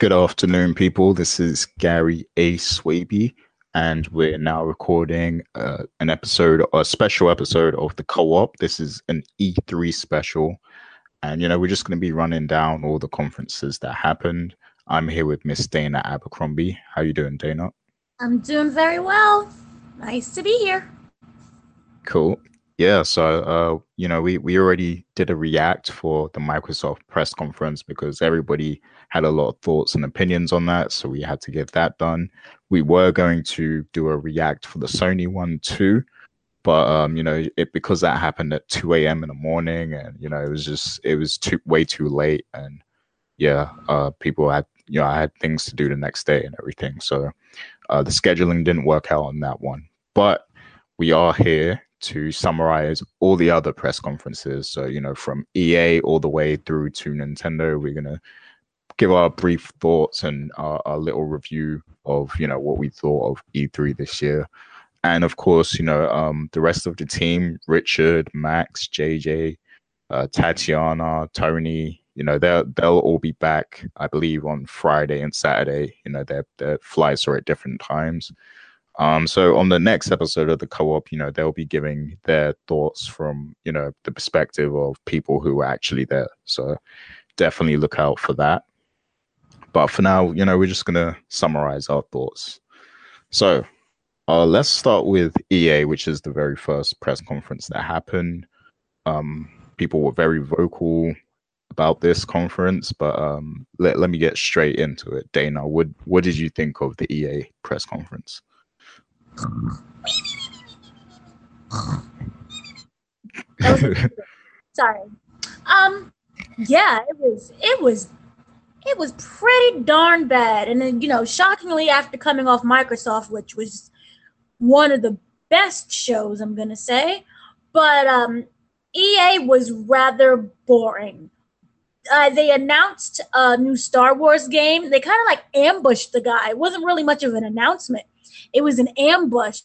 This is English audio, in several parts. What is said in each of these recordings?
Good afternoon, people. This is Gary A. Swaby, and we're now recording uh, an episode, a special episode of the co-op. This is an E3 special, and you know we're just going to be running down all the conferences that happened. I'm here with Miss Dana Abercrombie. How you doing, Dana? I'm doing very well. Nice to be here. Cool. Yeah, so uh, you know, we we already did a react for the Microsoft press conference because everybody had a lot of thoughts and opinions on that, so we had to get that done. We were going to do a react for the Sony one too, but um, you know, it because that happened at 2 a.m. in the morning, and you know, it was just it was too way too late, and yeah, uh, people had you know, I had things to do the next day and everything, so uh, the scheduling didn't work out on that one, but we are here to summarize all the other press conferences. So, you know, from EA all the way through to Nintendo, we're going to give our brief thoughts and our, our, little review of, you know, what we thought of E3 this year. And of course, you know, um, the rest of the team, Richard, Max, JJ, uh, Tatiana, Tony, you know, they'll, they'll all be back, I believe, on Friday and Saturday. You know, their, their flights are at different times. Um, so on the next episode of the co-op, you know, they'll be giving their thoughts from, you know, the perspective of people who were actually there. So definitely look out for that. But for now, you know, we're just gonna summarize our thoughts. So uh, let's start with EA, which is the very first press conference that happened. Um, people were very vocal about this conference, but um, let, let me get straight into it. Dana, what what did you think of the EA press conference? sorry. Um, yeah, it was it was it was pretty darn bad. And then, you know, shockingly after coming off Microsoft, which was one of the best shows, I'm gonna say, but um EA was rather boring. Uh, they announced a new Star Wars game. They kind of like ambushed the guy. It wasn't really much of an announcement. It was an ambush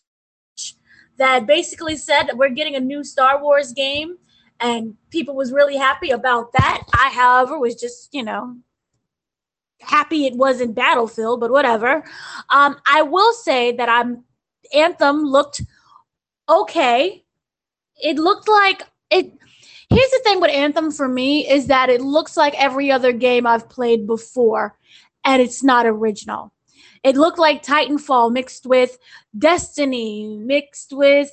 that basically said that we're getting a new Star Wars game, and people was really happy about that. I, however, was just you know happy it wasn't Battlefield, but whatever. Um, I will say that I'm Anthem looked okay. It looked like it. Here's the thing with Anthem for me is that it looks like every other game I've played before, and it's not original. It looked like Titanfall mixed with Destiny, mixed with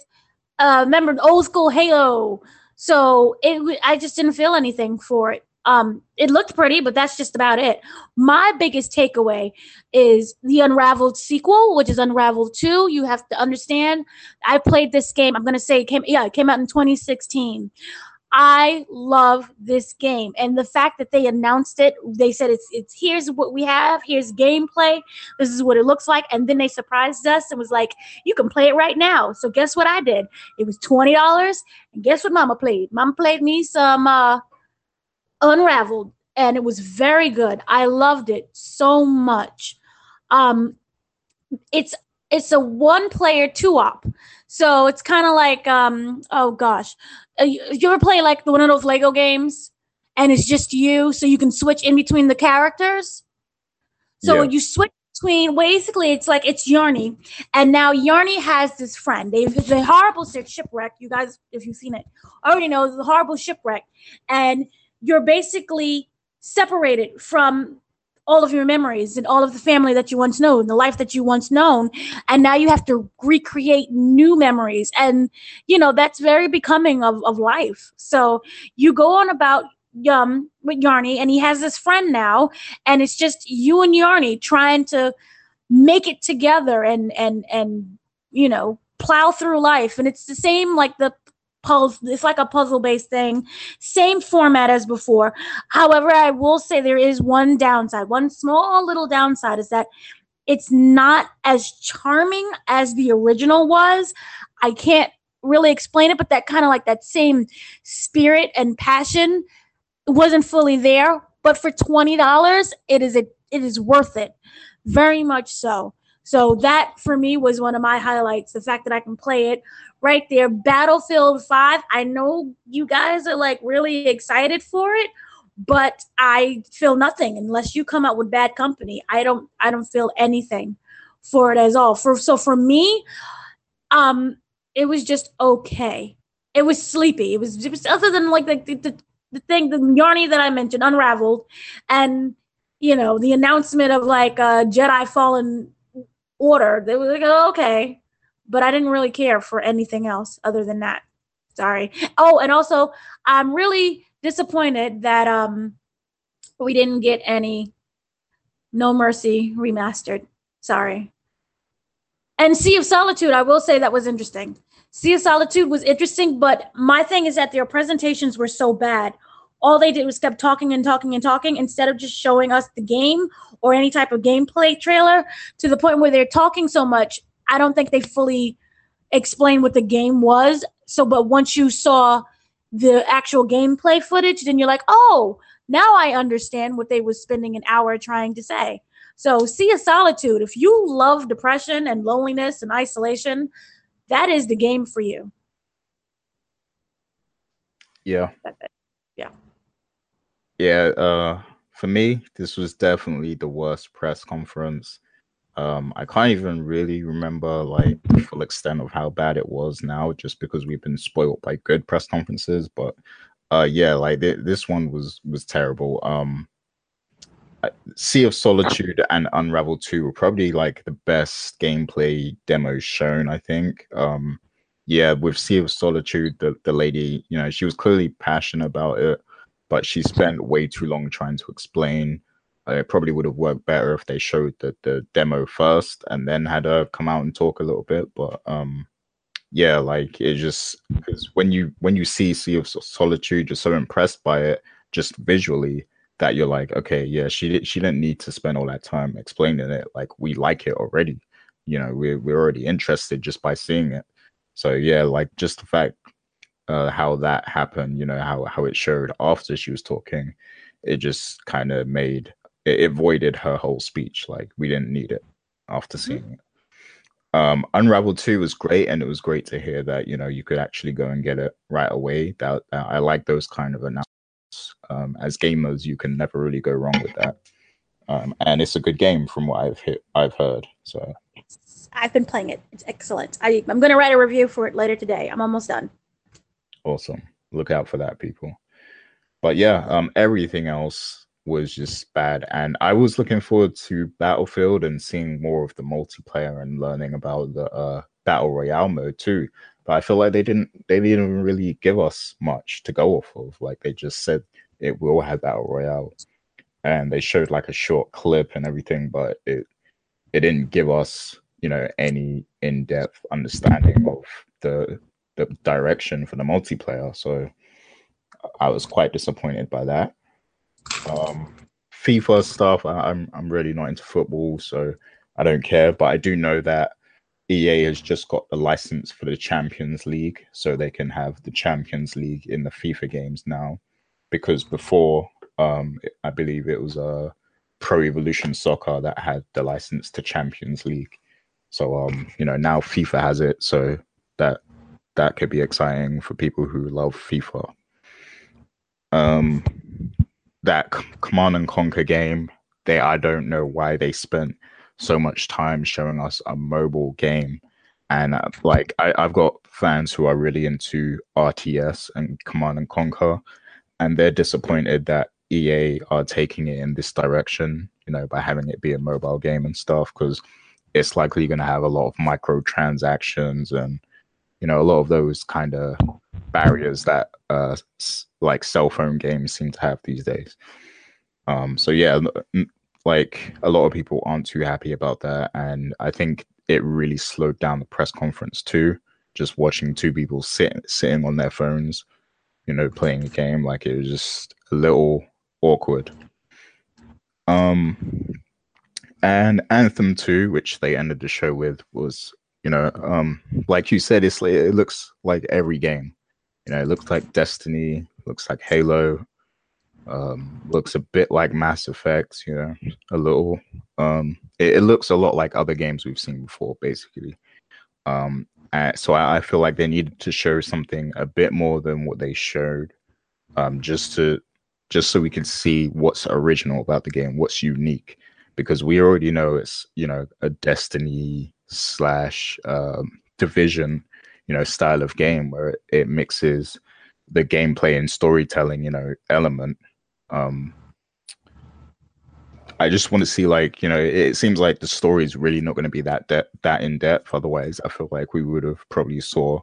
uh remember old school Halo. So it I just didn't feel anything for it. Um, it looked pretty, but that's just about it. My biggest takeaway is the Unraveled sequel, which is Unraveled 2. You have to understand, I played this game. I'm going to say it came, yeah, it came out in 2016. I love this game. And the fact that they announced it, they said it's it's here's what we have, here's gameplay, this is what it looks like, and then they surprised us and was like, you can play it right now. So guess what I did? It was twenty dollars, and guess what Mama played? Mama played me some uh, Unraveled, and it was very good. I loved it so much. Um, it's it's a one player two op. So it's kind of like um oh gosh, uh, you, you ever play like one of those Lego games and it's just you, so you can switch in between the characters. So yeah. you switch between basically it's like it's Yarny, and now Yarny has this friend. They've the horrible shipwreck. You guys, if you've seen it, already know the horrible shipwreck, and you're basically separated from all of your memories and all of the family that you once known, the life that you once known, and now you have to recreate new memories, and you know that's very becoming of of life. So you go on about um with Yarny, and he has this friend now, and it's just you and Yarny trying to make it together and and and you know plow through life. And it's the same like the puzzle it's like a puzzle based thing same format as before. However i will say there is one downside one small little downside is that it's not as charming as the original was. I can't really explain it but that kind of like that same spirit and passion wasn't fully there but for $20 it is a, it is worth it. Very much so. So that for me was one of my highlights the fact that i can play it right there. Battlefield 5. I know you guys are like really excited for it, but I feel nothing unless you come out with bad company. I don't I don't feel anything for it as all. For so for me, um, it was just okay. It was sleepy. It was, was other than like the, the the thing the yarny that I mentioned, unraveled, and you know the announcement of like uh, Jedi Fallen Order. They were like, oh, okay, but I didn't really care for anything else other than that. Sorry. Oh, and also I'm really disappointed that um we didn't get any No Mercy remastered. Sorry. And Sea of Solitude, I will say that was interesting. Sea of Solitude was interesting, but my thing is that their presentations were so bad. All they did was kept talking and talking and talking instead of just showing us the game or any type of gameplay trailer to the point where they're talking so much. I don't think they fully explained what the game was. So, but once you saw the actual gameplay footage, then you're like, oh, now I understand what they was spending an hour trying to say. So, Sea of Solitude. If you love depression and loneliness and isolation, that is the game for you. Yeah. Yeah. Yeah. Uh, for me, this was definitely the worst press conference. Um, I can't even really remember like the full extent of how bad it was now, just because we've been spoiled by good press conferences. But uh, yeah, like th- this one was was terrible. Um, sea of Solitude and Unravel 2 were probably like the best gameplay demos shown, I think. Um, yeah, with Sea of Solitude, the, the lady, you know, she was clearly passionate about it, but she spent way too long trying to explain it probably would have worked better if they showed the, the demo first and then had her come out and talk a little bit. But um, yeah, like it just because when you when you see Sea of Solitude, you're so impressed by it just visually that you're like, okay, yeah, she did, she didn't need to spend all that time explaining it. Like we like it already, you know, we're we're already interested just by seeing it. So yeah, like just the fact uh, how that happened, you know, how how it showed after she was talking, it just kind of made it, avoided her whole speech. Like we didn't need it after mm-hmm. seeing it. Um, Unravel 2 was great, and it was great to hear that you know you could actually go and get it right away. That, that I like those kind of announcements. Um, as gamers, you can never really go wrong with that. Um, and it's a good game from what I've hit, I've heard. So I've been playing it. It's excellent. I, I'm going to write a review for it later today. I'm almost done. Awesome. Look out for that, people. But yeah, um, everything else was just bad. And I was looking forward to Battlefield and seeing more of the multiplayer and learning about the uh, battle royale mode too. But I feel like they didn't they didn't really give us much to go off of. Like they just said it will have battle royale, and they showed like a short clip and everything, but it it didn't give us you know any in depth understanding of the the direction for the multiplayer. So I was quite disappointed by that. Um, FIFA stuff, I, I'm I'm really not into football, so I don't care. But I do know that EA has just got the license for the Champions League, so they can have the Champions League in the FIFA games now. Because before, um, I believe it was a uh, Pro Evolution Soccer that had the license to Champions League. So, um, you know, now FIFA has it, so that that could be exciting for people who love FIFA. Um, that Command and Conquer game, they I don't know why they spent so much time showing us a mobile game. And uh, like I, I've got fans who are really into RTS and Command and Conquer, and they're disappointed that EA are taking it in this direction, you know, by having it be a mobile game and stuff, because it's likely going to have a lot of microtransactions and you know a lot of those kind of barriers that uh like cell phone games seem to have these days. Um so yeah like a lot of people aren't too happy about that and i think it really slowed down the press conference too just watching two people sitting sitting on their phones you know playing a game like it was just a little awkward. Um and anthem 2 which they ended the show with was you know um like you said it's it looks like every game. You know it looks like destiny looks like halo um looks a bit like mass effect you know a little. Um it, it looks a lot like other games we've seen before basically. Um so I, I feel like they needed to show something a bit more than what they showed um just to just so we can see what's original about the game, what's unique, because we already know it's you know a Destiny slash um, Division, you know, style of game where it, mixes the gameplay and storytelling, you know, element. Um, I just want to see like you know it seems like the story is really not going to be that de- that in depth. Otherwise, I feel like we would have probably saw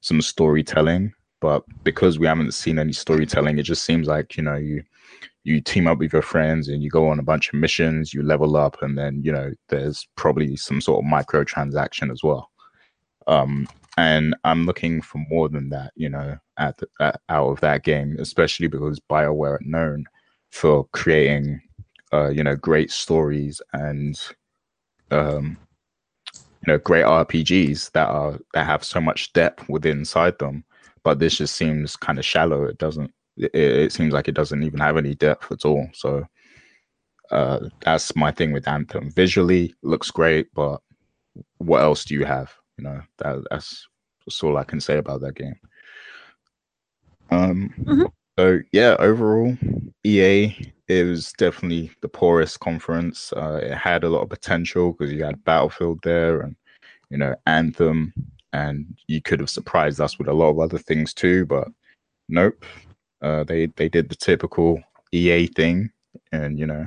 some storytelling. But because we haven't seen any storytelling, it just seems like you know you you team up with your friends and you go on a bunch of missions, you level up, and then you know there's probably some sort of microtransaction as well. Um, and I'm looking for more than that, you know, at, the, at out of that game, especially because Bioware are known for creating uh, you know, great stories and um, you know, great RPGs that are that have so much depth within inside them. But this just seems kind of shallow. It doesn't. It, it, seems like it doesn't even have any depth at all. So uh, that's my thing with Anthem. Visually, looks great, but what else do you have? You know, that, that's that's all I can say about that game. Um, mm-hmm. So yeah, overall, EA it was definitely the poorest conference. Uh, it had a lot of potential because you had Battlefield there and you know Anthem, and you could have surprised us with a lot of other things too. But nope, uh, they they did the typical EA thing, and you know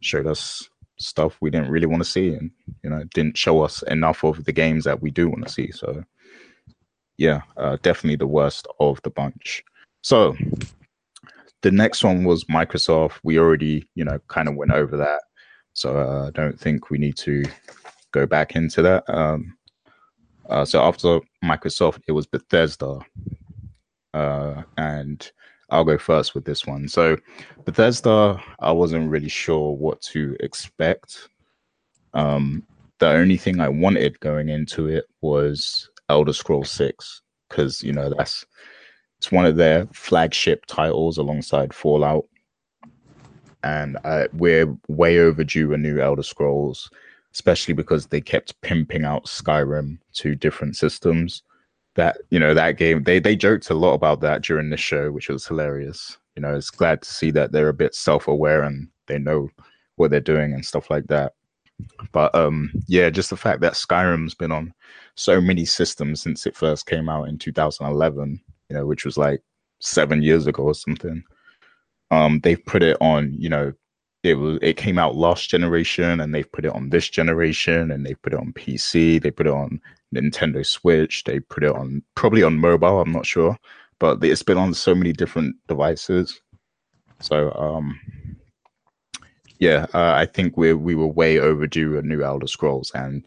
showed us stuff we didn't really want to see, and you know didn't show us enough of the games that we do want to see. So yeah, uh, definitely the worst of the bunch. So the next one was Microsoft. We already, you know, kind of went over that. So uh, I don't think we need to go back into that. Um, uh, so after Microsoft, it was Bethesda. Uh, and I'll go first with this one. So Bethesda, I wasn't really sure what to expect. Um, the only thing I wanted going into it was Elder Scrolls 6 because you know that's it's one of their flagship titles alongside Fallout. And uh, we're way overdue a new Elder Scrolls, especially because they kept pimping out Skyrim to different systems. That you know that game, they they joked a lot about that during the show, which was hilarious. You know, it's glad to see that they're a bit self-aware and they know what they're doing and stuff like that. But um, yeah, just the fact that Skyrim's been on so many systems since it first came out in 2011 you know, which was like seven years ago or something. Um, they've put it on, you know, it was it came out last generation and they've put it on this generation and they put it on PC, they put it on Nintendo Switch, they put it on probably on mobile, I'm not sure. But it's been on so many different devices. So um yeah, uh, I think we we were way overdue a new Elder Scrolls, and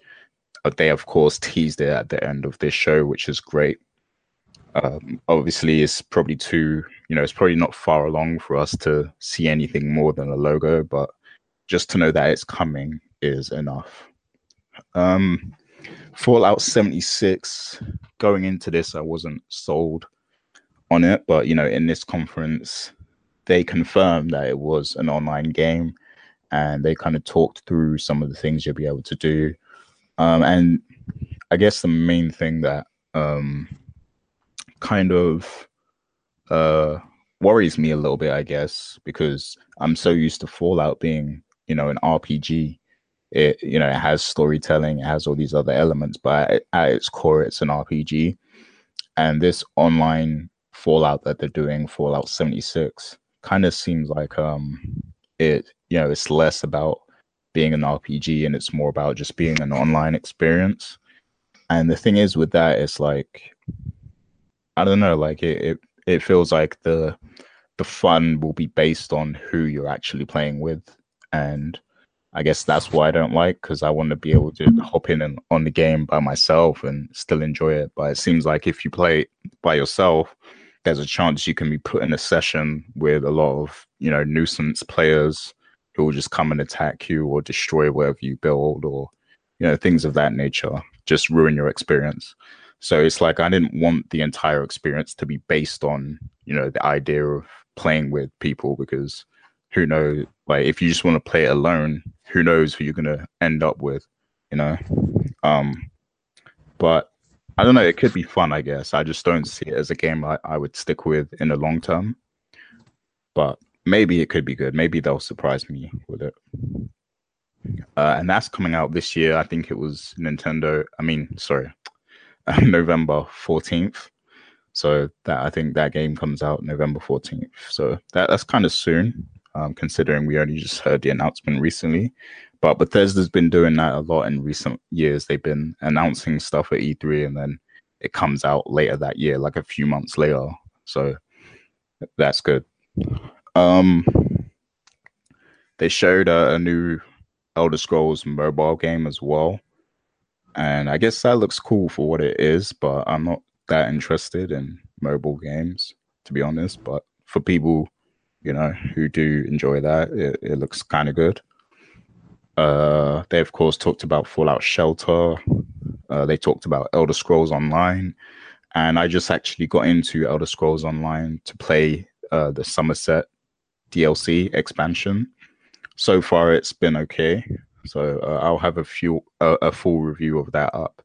uh, they of course teased it at the end of this show, which is great. Um, obviously, it's probably too, you know, it's probably not far along for us to see anything more than a logo, but just to know that it's coming is enough. Um, Fallout 76, going into this, I wasn't sold on it, but you know, in this conference, they confirmed that it was an online game and they kind of talked through some of the things you'll be able to do. Um, and I guess the main thing that um, kind of uh, worries me a little bit, I guess, because I'm so used to Fallout being, you know, an RPG. It, you know, it has storytelling, it has all these other elements, but at, its core, it's an RPG. And this online Fallout that they're doing, Fallout 76, kind of seems like um, it, you know, it's less about being an RPG and it's more about just being an online experience. And the thing is with that, it's like I don't know, like it, it, it feels like the the fun will be based on who you're actually playing with, and I guess that's why I don't like because I want to be able to hop in and on the game by myself and still enjoy it. But it seems like if you play by yourself, there's a chance you can be put in a session with a lot of you know nuisance players who will just come and attack you or destroy whatever you build or you know things of that nature, just ruin your experience. So it's like I didn't want the entire experience to be based on, you know, the idea of playing with people because who knows like if you just want to play it alone, who knows who you're gonna end up with, you know? Um but I don't know, it could be fun, I guess. I just don't see it as a game I, I would stick with in the long term. But maybe it could be good. Maybe they'll surprise me with it. Uh, and that's coming out this year. I think it was Nintendo. I mean, sorry, November fourteenth. So that I think that game comes out November fourteenth. So that that's kind of soon, um, considering we only just heard the announcement recently. But Bethesda's been doing that a lot in recent years. They've been announcing stuff at E3 and then it comes out later that year, like a few months later. So that's good. Um, they showed a, a new Elder Scrolls mobile game as well. And I guess that looks cool for what it is, but I'm not that interested in mobile games, to be honest. But for people, you know, who do enjoy that, it, it looks kind of good. Uh, they of course talked about Fallout Shelter. Uh, they talked about Elder Scrolls Online, and I just actually got into Elder Scrolls Online to play uh, the Summerset DLC expansion. So far, it's been okay. So uh, I'll have a few a full review of that up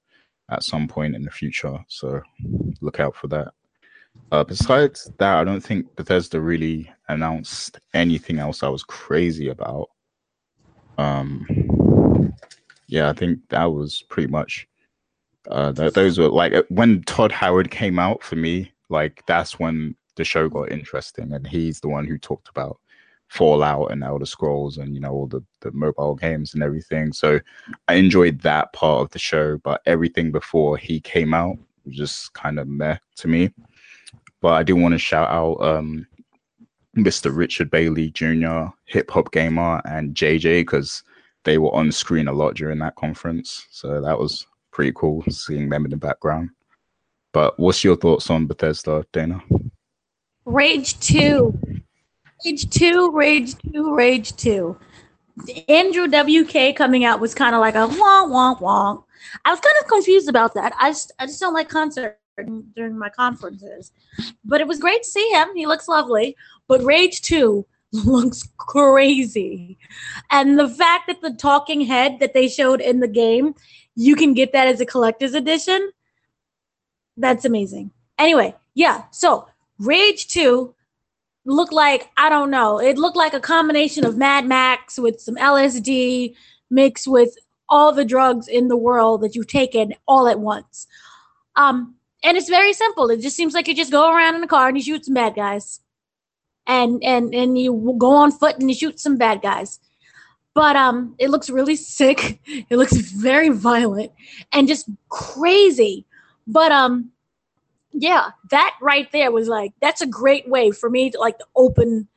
at some point in the future. So look out for that. Uh, besides that, I don't think Bethesda really announced anything else I was crazy about. Um, yeah, I think that was pretty much. Uh, th- those were like uh, when Todd Howard came out for me. Like that's when the show got interesting, and he's the one who talked about Fallout and Elder Scrolls and you know all the the mobile games and everything. So I enjoyed that part of the show, but everything before he came out was just kind of meh to me. But I do want to shout out um, Mr. Richard Bailey Jr., Hip Hop Gamer, and JJ because they were on screen a lot during that conference. So that was pretty cool seeing them in the background. But what's your thoughts on Bethesda, Dana? Rage 2. Rage 2, Rage 2, Rage 2. Andrew WK coming out was kind of like a wonk, wonk, wonk. I was kind of confused about that. I just, I just don't like concerts during my conferences. But it was great to see him. He looks lovely. But Rage 2 looks crazy. And the fact that the talking head that they showed in the game, you can get that as a collector's edition, that's amazing. Anyway, yeah, so Rage 2 looked like, I don't know, it looked like a combination of Mad Max with some LSD mixed with all the drugs in the world that you've taken all at once. Um, and it's very simple. It just seems like you just go around in a car and you shoot some bad guys. And and and you go on foot and you shoot some bad guys. But um it looks really sick. It looks very violent and just crazy. But um yeah that right there was like that's a great way for me to like open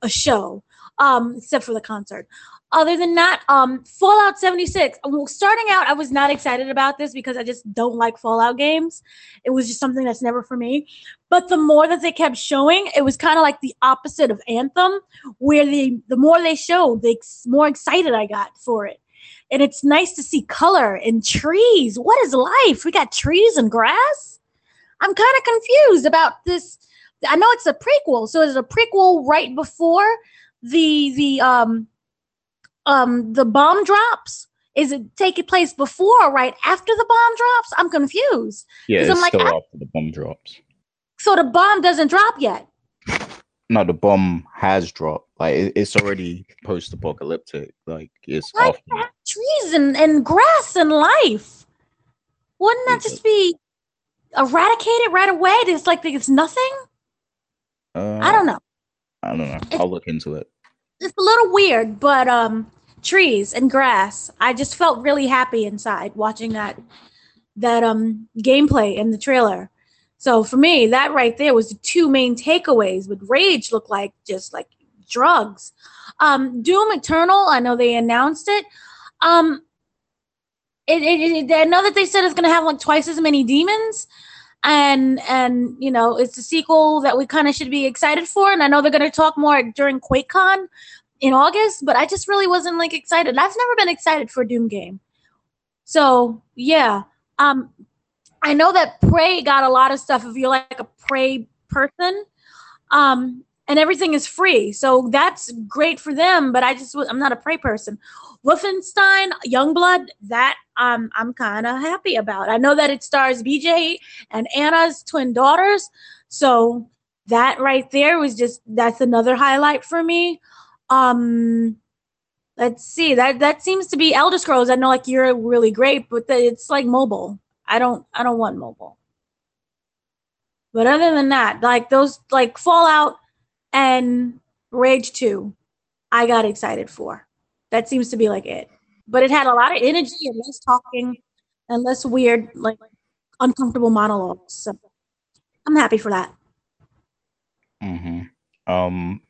a show um except for the concert other than that, um, Fallout 76. Starting out, I was not excited about this because I just don't like Fallout games. It was just something that's never for me. But the more that they kept showing, it was kind of like the opposite of Anthem, where the the more they showed, the more excited I got for it. And it's nice to see color and trees. What is life? We got trees and grass. I'm kind of confused about this. I know it's a prequel, so is it a prequel right before the the um um the bomb drops? Is it taking place before or right after the bomb drops? I'm confused. Yeah, it's I'm like, still after the bomb drops. So the bomb doesn't drop yet. No, the bomb has dropped. Like it's already post-apocalyptic. Like it's like trees and, and grass and life. Wouldn't that just be eradicated right away? It's like it's nothing. Uh, I don't know. I don't know. I'll look into it. It's a little weird, but um, trees and grass. I just felt really happy inside watching that that um gameplay in the trailer. So for me, that right there was the two main takeaways. Would Rage look like just like drugs. Um, Doom Eternal, I know they announced it. Um, it, it, it I know that they said it's gonna have like twice as many demons, and and you know it's a sequel that we kind of should be excited for. And I know they're gonna talk more during QuakeCon, in August, but I just really wasn't like excited. I've never been excited for Doom game. So yeah. Um I know that Prey got a lot of stuff if you're like a Prey person. Um and everything is free. So that's great for them, but I just I'm not a Prey person. Wolfenstein Youngblood, that um I'm kind of happy about. I know that it stars BJ and Anya's twin daughters. So that right there was just that's another highlight for me. Um let's see. That that seems to be Elder Scrolls. I know like you're really great, but the, it's like mobile. I don't I don't want mobile. But other than that, like those like Fallout and Rage 2, I got excited for. That seems to be like it. But it had a lot of energy and less talking and less weird, like uncomfortable monologues. So I'm happy for that. Mm-hmm. Um,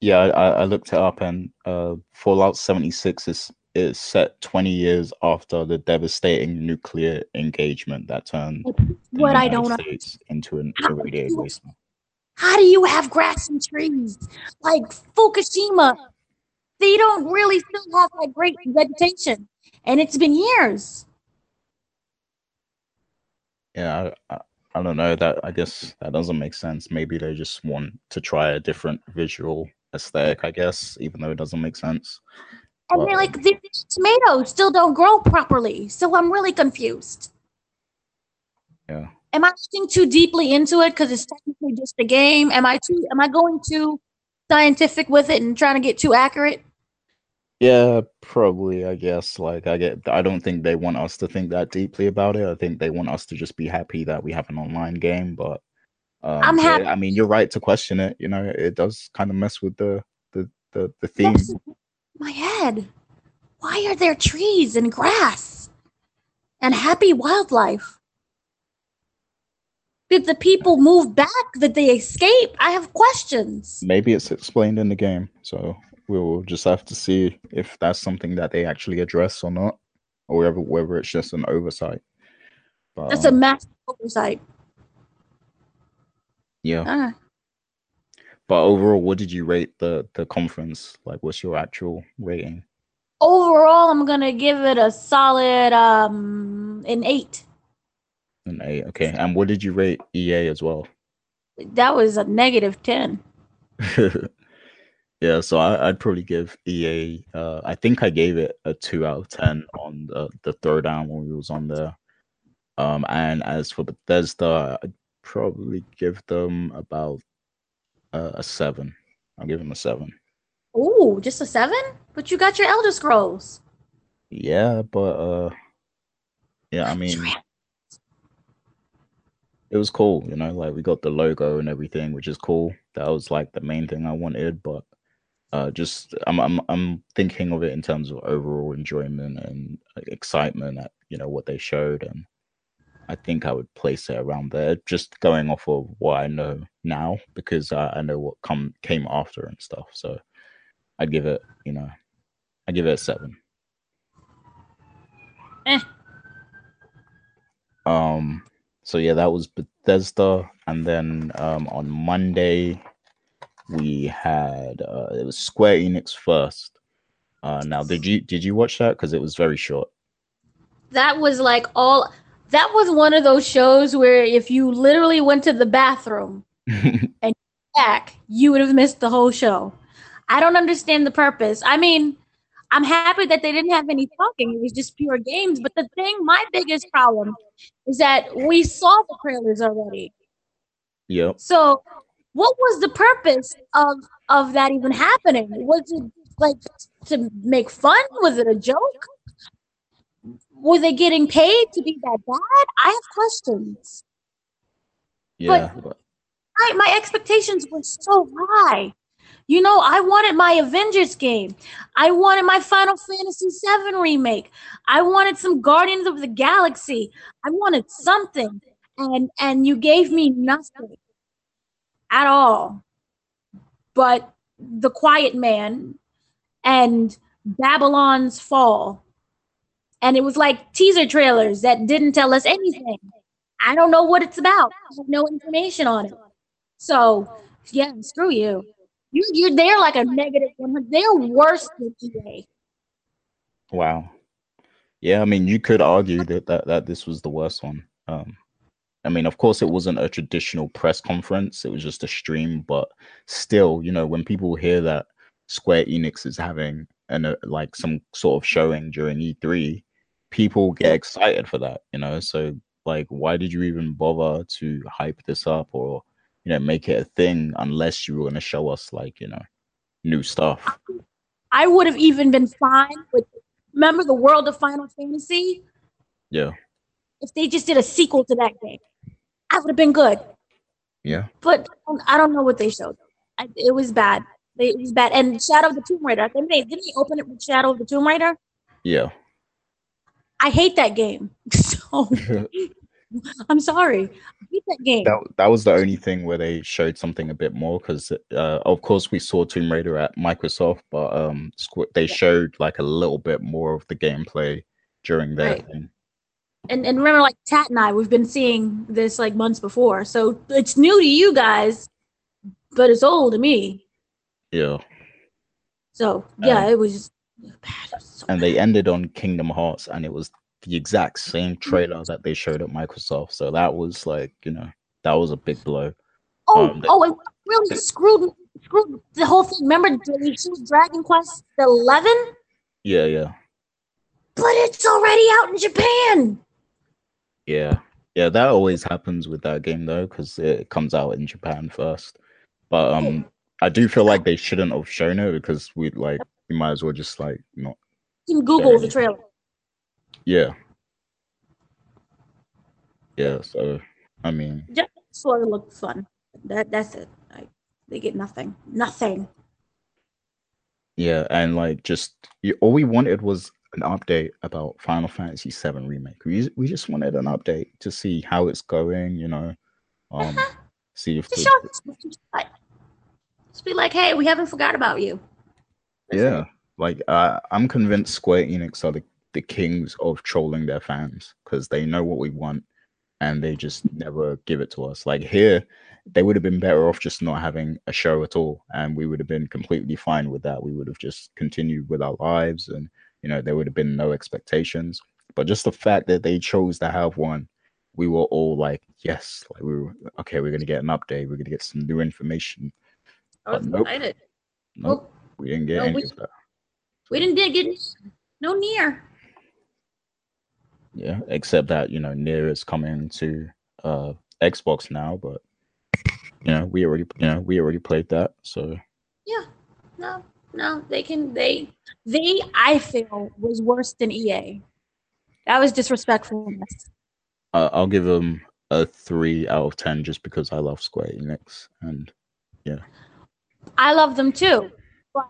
yeah, I, I looked it up, and uh, Fallout 76 is is set 20 years after the devastating nuclear engagement that turned what United States into an irradiated wasteland. How do you have grass and trees like Fukushima? They don't really still have like great vegetation, and it's been years. Yeah, I, I, I don't know. That I guess that doesn't make sense. Maybe they just want to try a different visual aesthetic. I guess, even though it doesn't make sense. And but, they're like, the tomatoes still don't grow properly, so I'm really confused. Yeah. Am I looking too deeply into it because it's technically just a game? Am I too? Am I going too scientific with it and trying to get too accurate? Yeah, probably. I guess. Like, I get. I don't think they want us to think that deeply about it. I think they want us to just be happy that we have an online game. But um, I'm happy. Yeah, I mean, you're right to question it. You know, it does kind of mess with the the the, the theme. My head. Why are there trees and grass and happy wildlife? Did the people move back? Did they escape? I have questions. Maybe it's explained in the game, so we'll just have to see if that's something that they actually address or not, or whether whether it's just an oversight. But, that's um, a massive oversight. Yeah. Uh. But overall, what did you rate the the conference? Like, what's your actual rating? Overall, I'm gonna give it a solid um an eight. An eight, okay. And what did you rate EA as well? That was a negative ten. Yeah, so I, would probably give EA. Uh, I think I gave it a two out of ten on the the throwdown when we was on there. Um, and as for Bethesda, I'd probably give them about uh, a seven. I'll give them a seven. Oh, just a seven? But you got your Elder Scrolls. Yeah, but uh, yeah, I mean, it was cool. You know, like we got the logo and everything, which is cool. That was like the main thing I wanted, but uh, just I'm I'm I'm thinking of it in terms of overall enjoyment and excitement at you know what they showed, and I think I would place it around there, just going off of what I know now because I, I know what come came after and stuff. So I'd give it, you know, I give it a seven. Eh. Um. So yeah, that was Bethesda, and then um on Monday we had uh, it was Square Enix first. Uh, now, did you did you watch that? Because it was very short. That was like all. That was one of those shows where if you literally went to the bathroom and back, you would have missed the whole show. I don't understand the purpose. I mean, I'm happy that they didn't have any talking. It was just pure games. But the thing, my biggest problem is that we saw the trailers already. Yep. So what was the purpose of of that even happening? Was it like to make fun? Was it a joke? Were they getting paid to be that bad? I have questions. Yeah. But I, my expectations were so high. You know, I wanted my Avengers game. I wanted my Final Fantasy VII remake. I wanted some Guardians of the Galaxy. I wanted something. And and you gave me nothing at all. But The Quiet Man and Babylon's Fall. And it was like teaser trailers that didn't tell us anything. I don't know what it's about. No information on it. So, yeah, screw you. You you they're like a negative one. They're worse than EA. Wow. Yeah, I mean, you could argue that that, that this was the worst one. Um, I mean, of course, it wasn't a traditional press conference; it was just a stream. But still, you know, when people hear that Square Enix is having an uh, like some sort of showing during E3, people get excited for that. You know, so like, why did you even bother to hype this up or you know make it a thing unless you were going to show us like you know new stuff. I would have even been fine with. Remember the world of Final Fantasy? Yeah. If they just did a sequel to that game, I would have been good. Yeah. But I don't know what they showed. I, it was bad. They, it was bad. And Shadow of the Tomb Raider. Think they didn't they open it with Shadow of the Tomb Raider. Yeah. I hate that game. So I'm sorry. I hate that game. That that was the only thing where they showed something a bit more because, uh, of course, we saw Tomb Raider at Microsoft, but um, they showed like a little bit more of the gameplay during their right. thing. And and remember, like Tat and I, we've been seeing this like months before, so it's new to you guys, but it's old to me. Yeah. So yeah, um, it was bad. So and they ended on Kingdom Hearts, and it was the exact same trailer that they showed at Microsoft. So that was like, you know, that was a big blow. Oh, um, they, oh, it really screwed screwed the whole thing. Remember they Dragon Quest Eleven? Yeah, yeah. But it's already out in Japan. Yeah, yeah. That always happens with that game though, because it comes out in Japan first. But um, I do feel like they shouldn't have shown it because we like we might as well just like not. You can Google the trailer. Yeah. Yeah. So, I mean, just sort of look fun. That that's it. Like they get nothing. Nothing. Yeah, and like just you, all we wanted was an update about Final Fantasy VII remake. We we just wanted an update to see how it's going. You know, um, see if just, the, show, just be like, hey, we haven't forgot about you. Yeah, like uh, I'm convinced Square Enix are the the kings of trolling their fans because they know what we want and they just never give it to us. Like here, they would have been better off just not having a show at all, and we would have been completely fine with that. We would have just continued with our lives, and you know there would have been no expectations. But just the fact that they chose to have one, we were all like, yes, like we were okay. We're gonna get an update. We're gonna get some new information. I was nope, excited. Nope, we didn't get any we, that. We didn't get any. no NieR. Yeah, except that you know NieR is coming to uh Xbox now, but you know we already you know we already played that, so yeah, no, no, they can they they I feel was worse than EA. That was disrespectful. Uh, I'll give them a three out of ten just because I love Square Enix and yeah. I love them too, but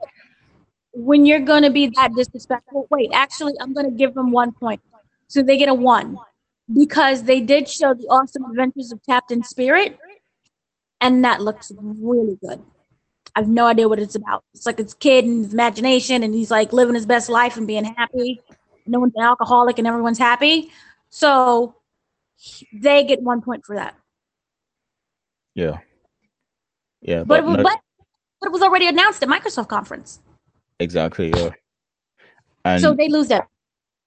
when you're gonna be that disrespectful, wait, actually, I'm gonna give them one point so they get a one because they did show the awesome adventures of Captain Spirit, and that looks really good. I have no idea what it's about. It's like it's kid and his imagination, and he's like living his best life and being happy. No one's an alcoholic, and everyone's happy. So they get one point for that. Yeah. Yeah, but but, no- but, but it was already announced at Microsoft conference. Exactly. Yeah. And so they lose that.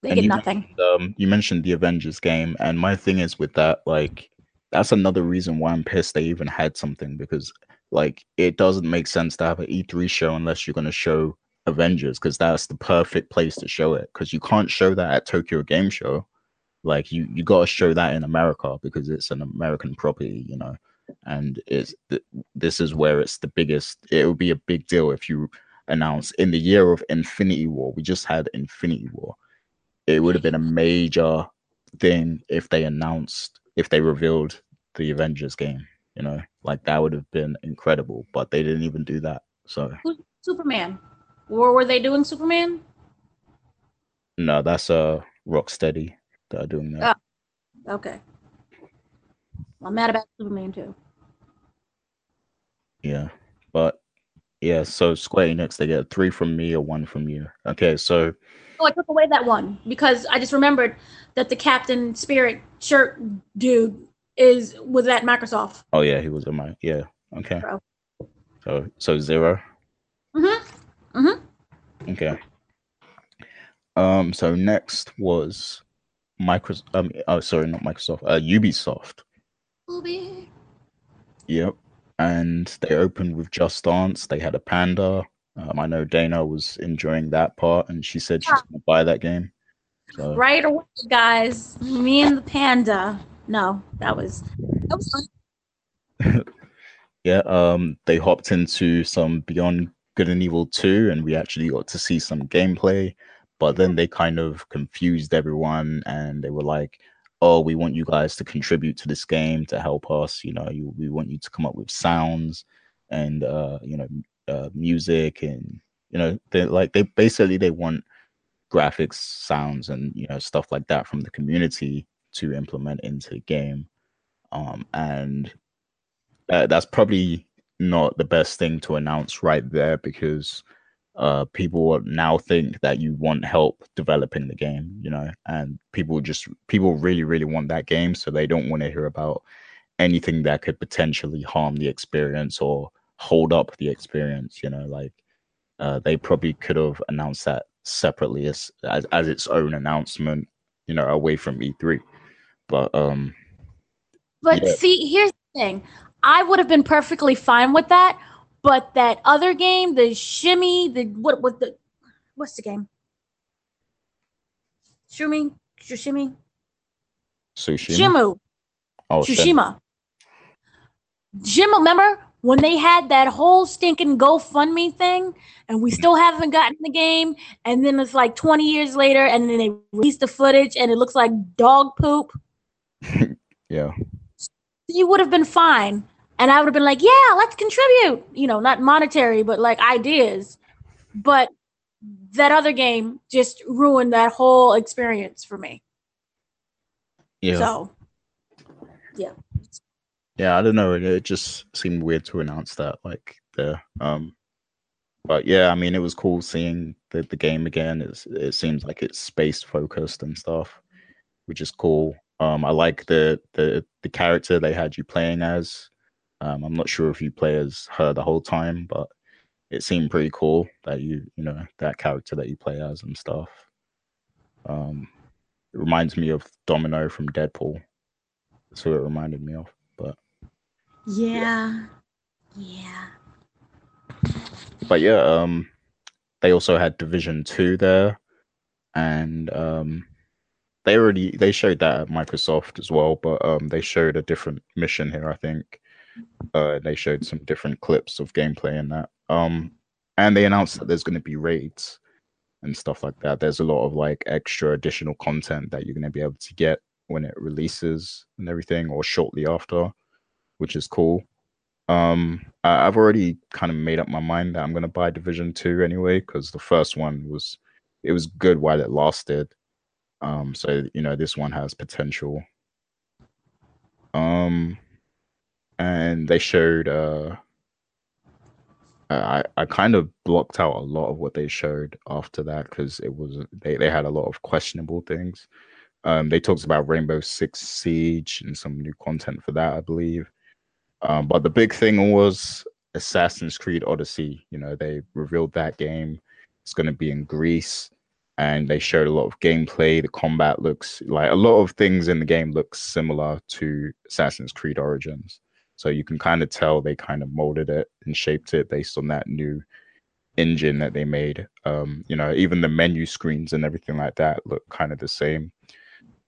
They get nothing. Mentioned, um, you mentioned the Avengers game, and my thing is with that, like, that's another reason why I'm pissed they even had something because, like, it doesn't make sense to have an E3 show unless you're going to show Avengers because that's the perfect place to show it because you can't show that at Tokyo Game Show. Like, you you got to show that in America because it's an American property, you know, and it's th- this is where it's the biggest. It would be a big deal if you announce in the year of Infinity War. We just had Infinity War it would have been a major thing if they announced if they revealed the Avengers game. You know, like that would have been incredible, but they didn't even do that. So Superman, or were they doing Superman? No, that's a uh Rocksteady that are doing that. Oh, okay. I'm mad about Superman too. Yeah, but yeah. So Square Enix, they get three from me or one from you. Okay, so Oh, I took away that one because I just remembered that the Captain Spirit shirt dude is was at Microsoft. Oh yeah, he was at my yeah. Okay. So so zero. Mhm. Mhm. Okay. Um. So next was Microsoft. Um. Oh, sorry, not Microsoft. Uh, Ubisoft. Yep. And they opened with Just Dance. They had a panda. Um, I know Dana was enjoying that part, and she said she's going to buy that game. So. Right away, guys. Me and the panda. No, that was that was. Yeah, um, they hopped into some Beyond Good and Evil 2, and we actually got to see some gameplay. But then they kind of confused everyone, and they were like, "Oh, we want you guys to contribute to this game to help us. You know, you, we want you to come up with sounds and uh, you know, uh, music, and you know, they like they basically they want graphics, sounds, and you know, stuff like that from the community to implement into the game." Um, and uh, that's probably not the best thing to announce right there because uh, people now think that you want help developing the game, you know, and people just people really really want that game, so they don't want to hear about anything that could potentially harm the experience or hold up the experience, you know, like uh, they probably could have announced that separately as, as as its own announcement, you know, away from E3. But um but yeah. see, here's the thing. I would have been perfectly fine with that. But that other game, the shimmy, the what what the what's the game? Shumi, Shushimi, Sushima. Shimu, oh, Tsushima. Jim, remember when they had that whole stinking GoFundMe thing, and we still haven't gotten the game, and then it's like 20 years later, and then they released the footage, and it looks like dog poop. yeah. You would have been fine and I would have been like, yeah, let's contribute, you know, not monetary, but like ideas. But that other game just ruined that whole experience for me. Yeah. So, yeah. Yeah, I don't know. It just seemed weird to announce that, like the um. But yeah, I mean, it was cool seeing the, the game again. It's, it seems like it's space focused and stuff, which is cool. Um, I like the the the character they had you playing as. Um, I'm not sure if you play as her the whole time, but it seemed pretty cool that you, you know, that character that you play as and stuff. Um, it reminds me of Domino from Deadpool. That's who it reminded me of. But yeah, yeah. But yeah, um, they also had Division Two there, and um, they already they showed that at Microsoft as well. But um, they showed a different mission here, I think. Uh, they showed some different clips of gameplay in that. Um, and they announced that there's going to be raids and stuff like that. There's a lot of like extra additional content that you're going to be able to get when it releases and everything, or shortly after, which is cool. Um, I, I've already kind of made up my mind that I'm going to buy Division Two anyway because the first one was it was good while it lasted. Um, so you know this one has potential. Um, and they showed uh I, I kind of blocked out a lot of what they showed after that because it was they, they had a lot of questionable things. Um, they talked about Rainbow Six Siege and some new content for that, I believe. Um, but the big thing was Assassin's Creed Odyssey. You know, they revealed that game. It's going to be in Greece, and they showed a lot of gameplay. The combat looks like a lot of things in the game look similar to Assassin's Creed Origins. So you can kind of tell they kind of molded it and shaped it based on that new engine that they made. Um, you know, even the menu screens and everything like that look kind of the same.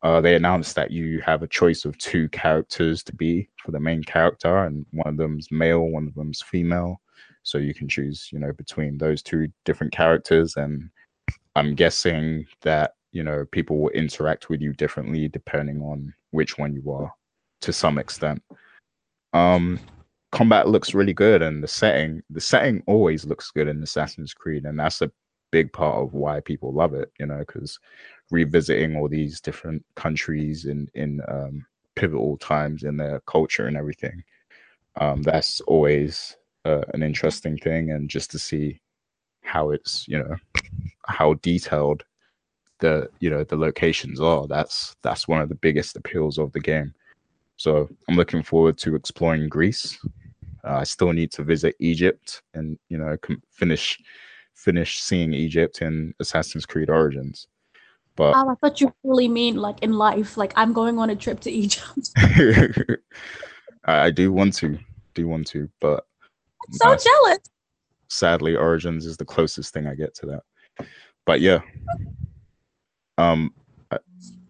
Uh, they announced that you have a choice of two characters to be for the main character, and one of them's male, one of them's female. So you can choose, you know, between those two different characters. And I'm guessing that, you know, people will interact with you differently depending on which one you are to some extent. Um, combat looks really good, and the setting the setting always looks good in Assassin's Creed, and that's a big part of why people love it. You know, because revisiting all these different countries in in um, pivotal times in their culture and everything, um, that's always uh, an interesting thing, and just to see how it's you know how detailed the you know the locations are that's that's one of the biggest appeals of the game so I'm looking forward to exploring Greece. Uh, I still need to visit Egypt and you know finish finish seeing Egypt in Assassin's Creed Origins. But oh, I thought you really mean like in life, like I'm going on a trip to Egypt. I, I, do want to, do want to, but I'm so uh, jealous. Sadly, Origins is the closest thing I get to that. But yeah, um,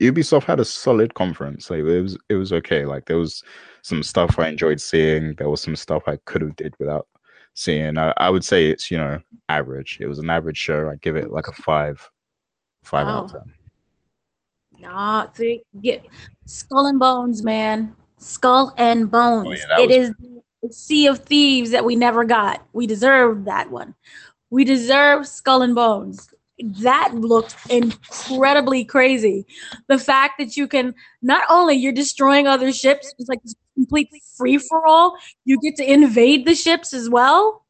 Ubisoft had a solid conference. Like it was, it was okay. Like there was some stuff I enjoyed seeing. There was some stuff I could have did without seeing. I, I would say it's you know average. It was an average show. I give it like a five, five out of ten. Nah, see, get Skull and Bones, man. Skull and Bones. Oh, yeah, it was- is the Sea of Thieves that we never got. We deserve that one. We deserve Skull and Bones. That looked incredibly crazy. The fact that you can not only you're destroying other ships, it's like complete free for all. You get to invade the ships as well.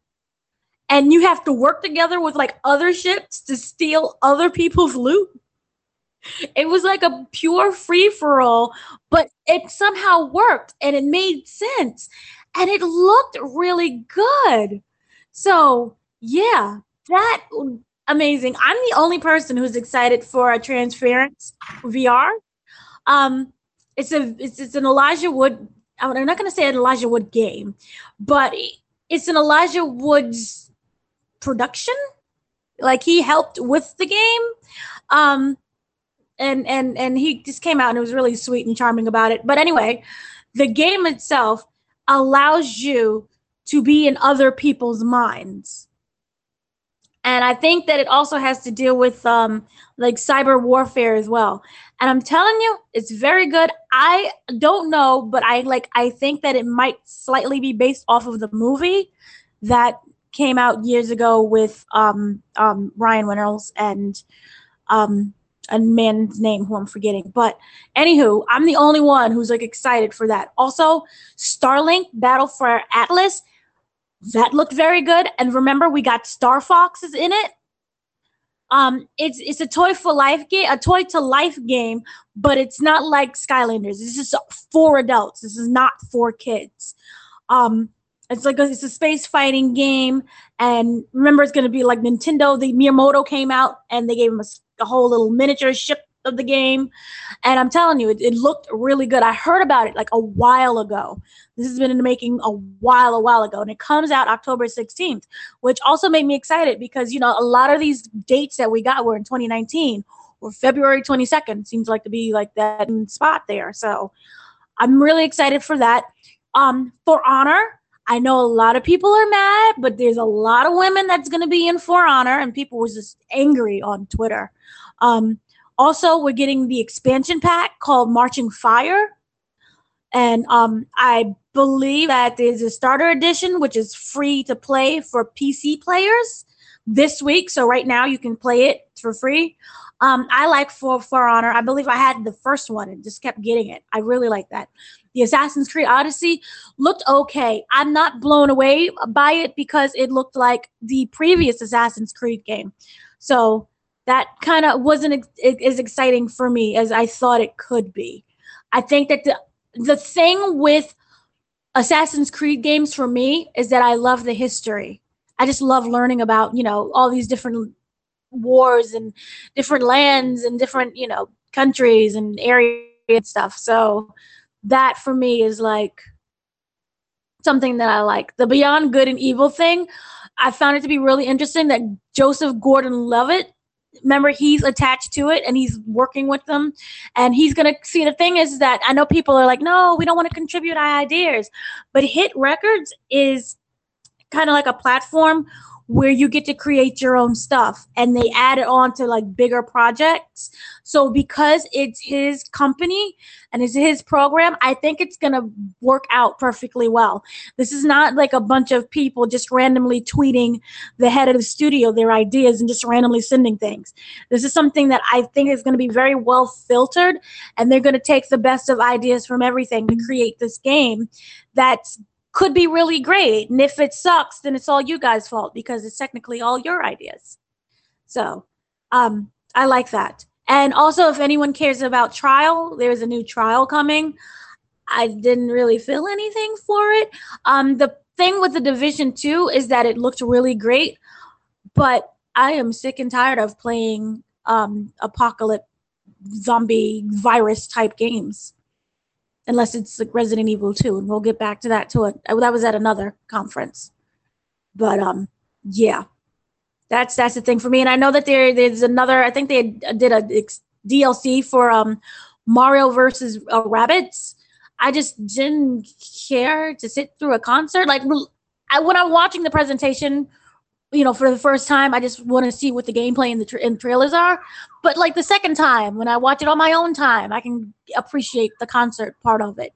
And you have to work together with like other ships to steal other people's loot. It was like a pure free for all, but it somehow worked and it made sense and it looked really good. So, yeah, that amazing. I'm the only person who's excited for a Transference VR. Um, it's a it's, it's an Elijah Wood. I'm not going to say an Elijah Wood game, but it's an Elijah Wood's production. Like he helped with the game. Um, and and and he just came out and it was really sweet and charming about it. But anyway, the game itself allows you to be in other people's minds. And I think that it also has to deal with um, like cyber warfare as well. And I'm telling you, it's very good. I don't know, but I like I think that it might slightly be based off of the movie that came out years ago with um, um, Ryan Reynolds and um, a man's name who I'm forgetting. But anywho, I'm the only one who's like excited for that. Also, Starlink Battle for Atlas, that looked very good. And remember, we got Star Foxes in it. Um, it's it's a toy for life game, a toy to life game, but it's not like Skylanders. This is for adults. This is not for kids. Um, it's like a, it's a space fighting game, and remember, it's going to be like Nintendo. The Miyamoto came out, and they gave him a the whole little miniature ship of the game. And I'm telling you, it, it, looked really good. I heard about it like a while ago. This has been in the making a while, a while ago. And it comes out October 16th, which also made me excited because, you know, a lot of these dates that we got were in 2019 or February 22nd. Seems like to be like that spot there. So I'm really excited for that. Um, for Honor, I know a lot of people are mad, but there's a lot of women that's going to be in For Honor, and people were just angry on Twitter. Um, also, we're getting the expansion pack called Marching Fire. And um, I believe that there's a starter edition, which is free to play for PC players this week. So right now you can play it for free. Um, I like For For Honor. I believe I had the first one and just kept getting it. I really like that. The Assassin's Creed Odyssey looked okay. I'm not blown away by it because it looked like the previous Assassin's Creed game. So that kind of wasn't as exciting for me as I thought it could be. I think that the the thing with Assassin's Creed games for me is that I love the history. I just love learning about, you know, all these different wars and different lands and different, you know, countries and areas and stuff. So that for me is like something that I like. The beyond good and evil thing, I found it to be really interesting that Joseph Gordon-Levitt remember he's attached to it and he's working with them. And he's going to see the thing is that i know people are like no we don't want to contribute our ideas. But hit records is kind of like a platform where you get to create your own stuff and they add it on to like bigger projects. So because it's his company and it's his program, I think it's going to work out perfectly well. This is not like a bunch of people just randomly tweeting the head of the studio their ideas and just randomly sending things. This is something that I think is going to be very well filtered and they're going to take the best of ideas from everything to create this game that's could be really great. And if it sucks, then it's all you guys' fault because it's technically all your ideas. So um, I like that. And also, if anyone cares about trial, there's a new trial coming. I didn't really feel anything for it. Um, the thing with the Division 2 is that it looked really great, but I am sick and tired of playing um, apocalypse zombie virus type games unless it's like Resident Evil 2, and we'll get back to that to it. That was at another conference. But um yeah. That's that's the thing for me. And I know that there there's another I think they did a DLC for um Mario versus uh, Rabbids. I just didn't care to sit through a concert. Like I, when I'm watching the presentation, you know, for the first time, I just want to see what the gameplay and the, tra- and trailers are. But like the second time, when I watch it on my own time, I can appreciate the concert part of it.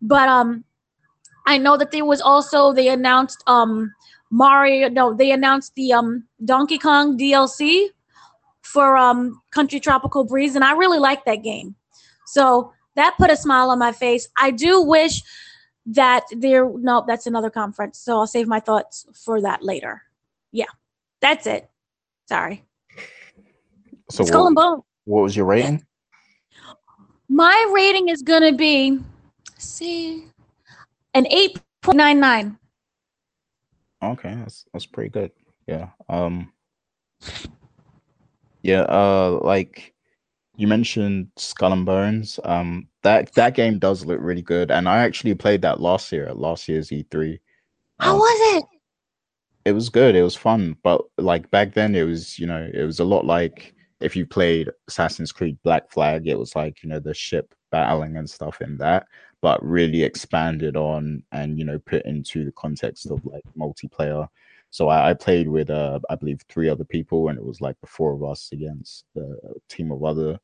But um, I know that there was also they announced um Mario. No, they announced the um Donkey Kong DLC for um Country Tropical Freeze, and I really like that game. So that put a smile on my face. I do wish that there. No, that's another conference. So I'll save my thoughts for that later. Yeah, that's it. Sorry. So Skull what, and Bone. What was your rating? My rating is gonna be see an eight point nine nine. Okay, that's that's pretty good. Yeah. Um. Yeah. Uh. Like you mentioned Skull and Bones. Um, that that game does look really good, and I actually played that last year at last year's E3. How um, was it? It was good. It was fun, but like back then, it was you know it was a lot like if you played Assassin's Creed Black Flag, it was like you know the ship battling and stuff in that, but really expanded on and you know put into the context of like multiplayer so I, I played with uh, I believe three other people, and it was like the four of us against the team of other.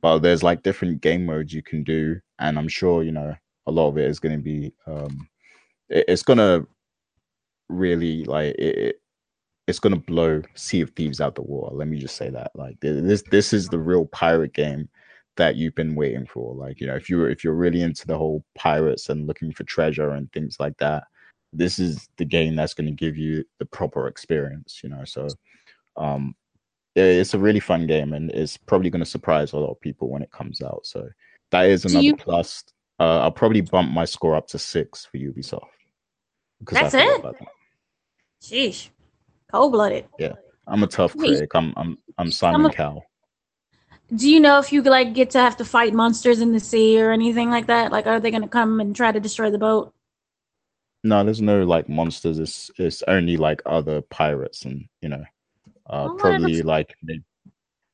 But there's like different game modes you can do, and I'm sure you know a lot of it is going to be um, it, it's going to really like it, it's going to blow Sea of Thieves out the water. Let me just say that. Like this, this is the real pirate game that you've been waiting for. Like you know, if you're if you're really into the whole pirates and looking for treasure and things like that, this is the game that's going to give you the proper experience you know so um it's a really fun game and it's probably going to surprise a lot of people when it comes out so that is another you... plus uh, i'll probably bump my score up to six for ubisoft Because that's it that. Sheesh. Cold-blooded. Yeah. I'm a tough critic. I'm i'm i'm simon I'm a... cowell. Do you know if you like get to have to fight monsters in the sea or anything like that? Like are they going to come and try to destroy the boat? No, there's no like monsters. It's it's only like other pirates, and you know, uh, oh, probably like maybe,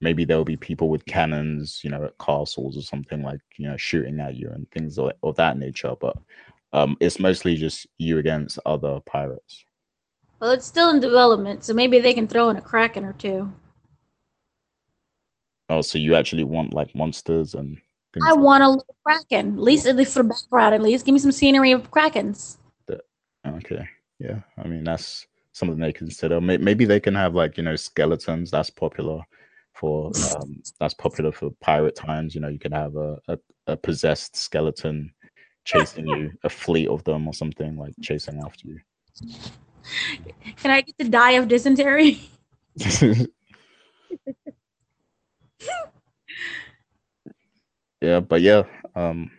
maybe there'll be people with cannons, you know, at castles or something like you know shooting at you and things of, of that nature. But um, it's mostly just you against other pirates. Well, it's still in development, so maybe they can throw in a kraken or two. Oh, so you actually want like monsters and I like want a little kraken, at least, at least for the background. At least, give me some scenery of krakens. Okay. Yeah. I mean, that's something they consider. Maybe they can have like, you know, skeletons. That's popular for, um, that's popular for pirate times. You know, you can have a, a, a possessed skeleton chasing you, a fleet of them or something like chasing after you. Can I get to die of dysentery? yeah, but yeah, um,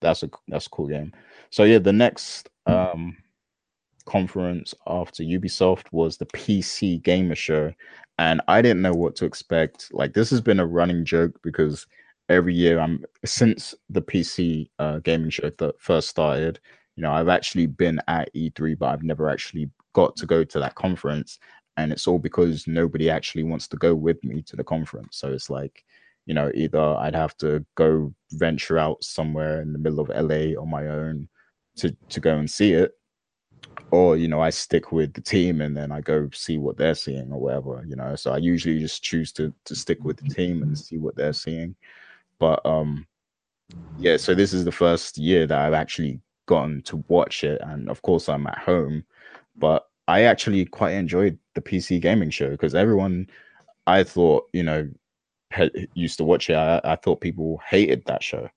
that's a that's a cool game. So yeah, the next um conference after Ubisoft was the PC Gamer Show, and I didn't know what to expect. Like this has been a running joke because every year I'm since the PC uh, gaming show that first started. You know, I've actually been at E3, but I've never actually got to go to that conference, and it's all because nobody actually wants to go with me to the conference. So it's like, you know, either I'd have to go venture out somewhere in the middle of LA on my own to to go and see it, or you know i stick with the team and then i go see what they're seeing or whatever you know. So i usually just choose to to stick with the team and see what they're seeing. But um yeah so this is the first year that i've actually gotten to watch it and of course i'm at home but i actually quite enjoyed the pc gaming show because everyone i thought you know had, used to watch it I, I thought people hated that show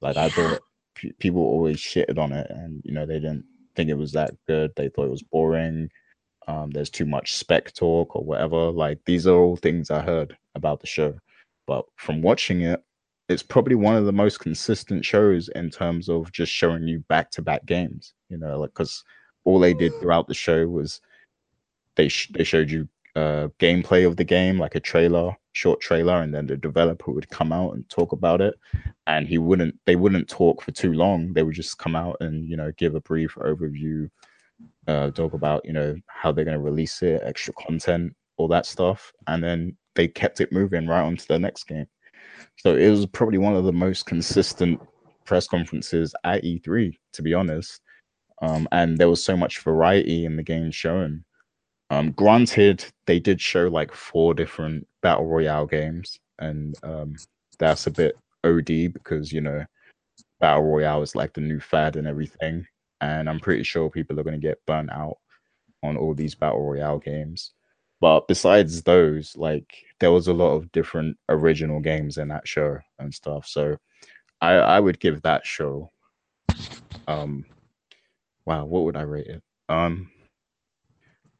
like yeah. i thought p- people always shitted on it and you know they didn't think it was that good. They thought it was boring. Um, there's too much spec talk or whatever. Like these are all things I heard about the show. But from watching it, it's probably one of the most consistent shows in terms of just showing you back to back games. You know, like because all they did throughout the show was they sh- they showed you uh, gameplay of the game, like a trailer, short trailer, and then the developer would come out and talk about it. And he wouldn't, they wouldn't talk for too long. They would just come out and you know give a brief overview, uh, talk about you know how they're going to release it, extra content, all that stuff, and then they kept it moving right on to the next game. So it was probably one of the most consistent press conferences at E3, to be honest. Um, and there was so much variety in the game shown. Um, granted, they did show like four different battle royale games, and um, that's a bit OD because you know battle royale is like the new fad and everything, and I'm pretty sure people are going to get burnt out on all these battle royale games. But besides those, like there was a lot of different original games in that show and stuff. So I I would give that show um wow, what would I rate it? Um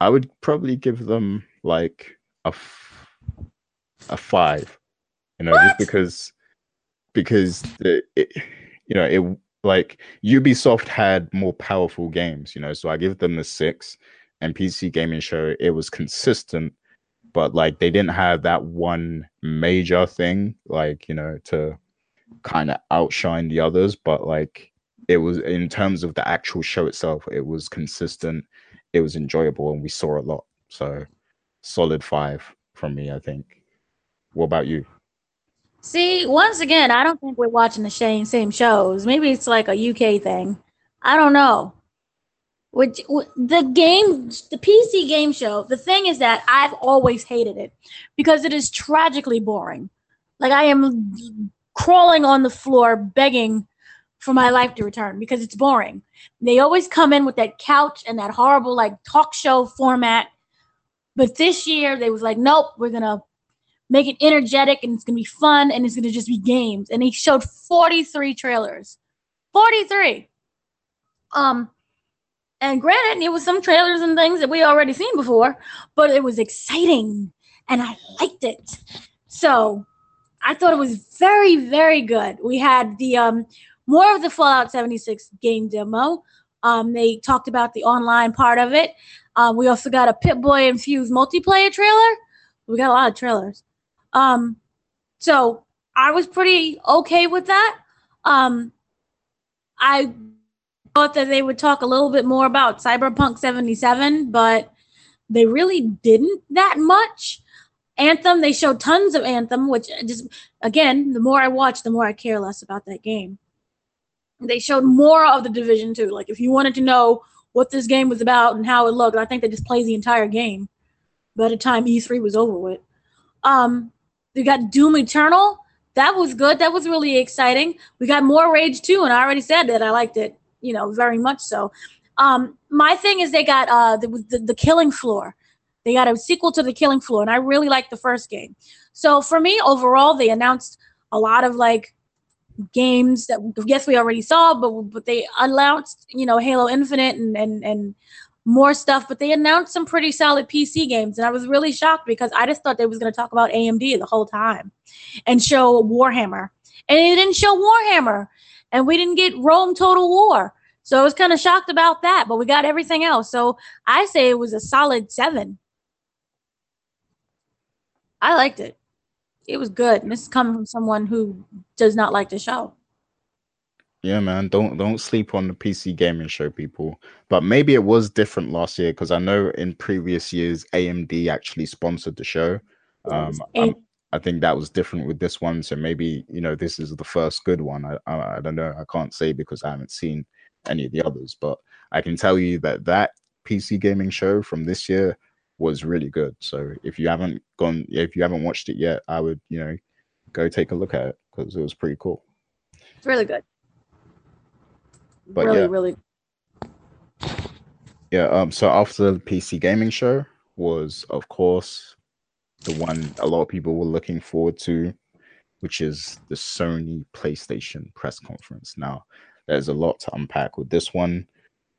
I would probably give them like a f- a 5. You know, what? just because because the, it, you know, it like Ubisoft had more powerful games, you know, so I give them a 6 and PC gaming show it was consistent but like they didn't have that one major thing like you know to kind of outshine the others but like it was in terms of the actual show itself it was consistent it was enjoyable and we saw a lot. So solid five from me i think. What about you? See once again i don't think we're watching the same same shows. Maybe it's like a uk thing. I don't know which the game the pc game show the thing is that i've always hated it because it is tragically boring. Like i am crawling on the floor begging for my life to return because it's boring. They always come in with that couch and that horrible like talk show format. But this year they was like nope we're gonna make it energetic and it's gonna be fun and it's gonna just be games. And they showed 43 trailers. 43 um and granted, it was some trailers and things that we already seen before, but it was exciting and I liked it. So I thought it was very, very good. We had the um more of the Fallout 76 game demo. Um, they talked about the online part of it. Um, we also got a Pip-Boy infused multiplayer trailer. We got a lot of trailers. Um, so I was pretty okay with that. Um, I thought that they would talk a little bit more about Cyberpunk 77, but they really didn't that much. Anthem, they showed tons of Anthem, which just again, the more I watch, the more I care less about that game. They showed more of the Division 2. Like if you wanted to know what this game was about and how it looked, I think they just played the entire game by the time E3 was over with. Um, they got Doom Eternal. That was good. That was really exciting. We got more Rage 2, and I already said that I liked it you know, very much so. Um, my thing is they got uh the, the, the Killing Floor. They got a sequel to the Killing Floor, and I really like the first game. So for me, overall, they announced a lot of like games that yes we already saw, but but they announced you know Halo Infinite and and and more stuff. But they announced some pretty solid PC games, and I was really shocked because I just thought they was going to talk about AMD the whole time and show Warhammer, and they didn't show Warhammer and we didn't get Rome Total War. So I was kind of shocked about that, but we got everything else. So I say it was a solid seven. I liked it. It was good. And this is coming from someone who does not like the show. Yeah, man. Don't don't sleep on the PC gaming show, people. But maybe it was different last year because I know in previous years AMD actually sponsored the show. Um, I think that was different with this one. So maybe you know this is the first good one. I, I, I don't know. I can't say because I haven't seen any of the others, but I can tell you that that PC gaming show from this year was really good. So if you haven't gone, if you haven't watched it yet, I would you know go take a look at it because it was pretty cool. It's really good. But really, yeah. really. Yeah. Um. So after the PC gaming show was, of course, the one a lot of people were looking forward to, which is the Sony PlayStation press conference. Now, there's a lot to unpack with this one.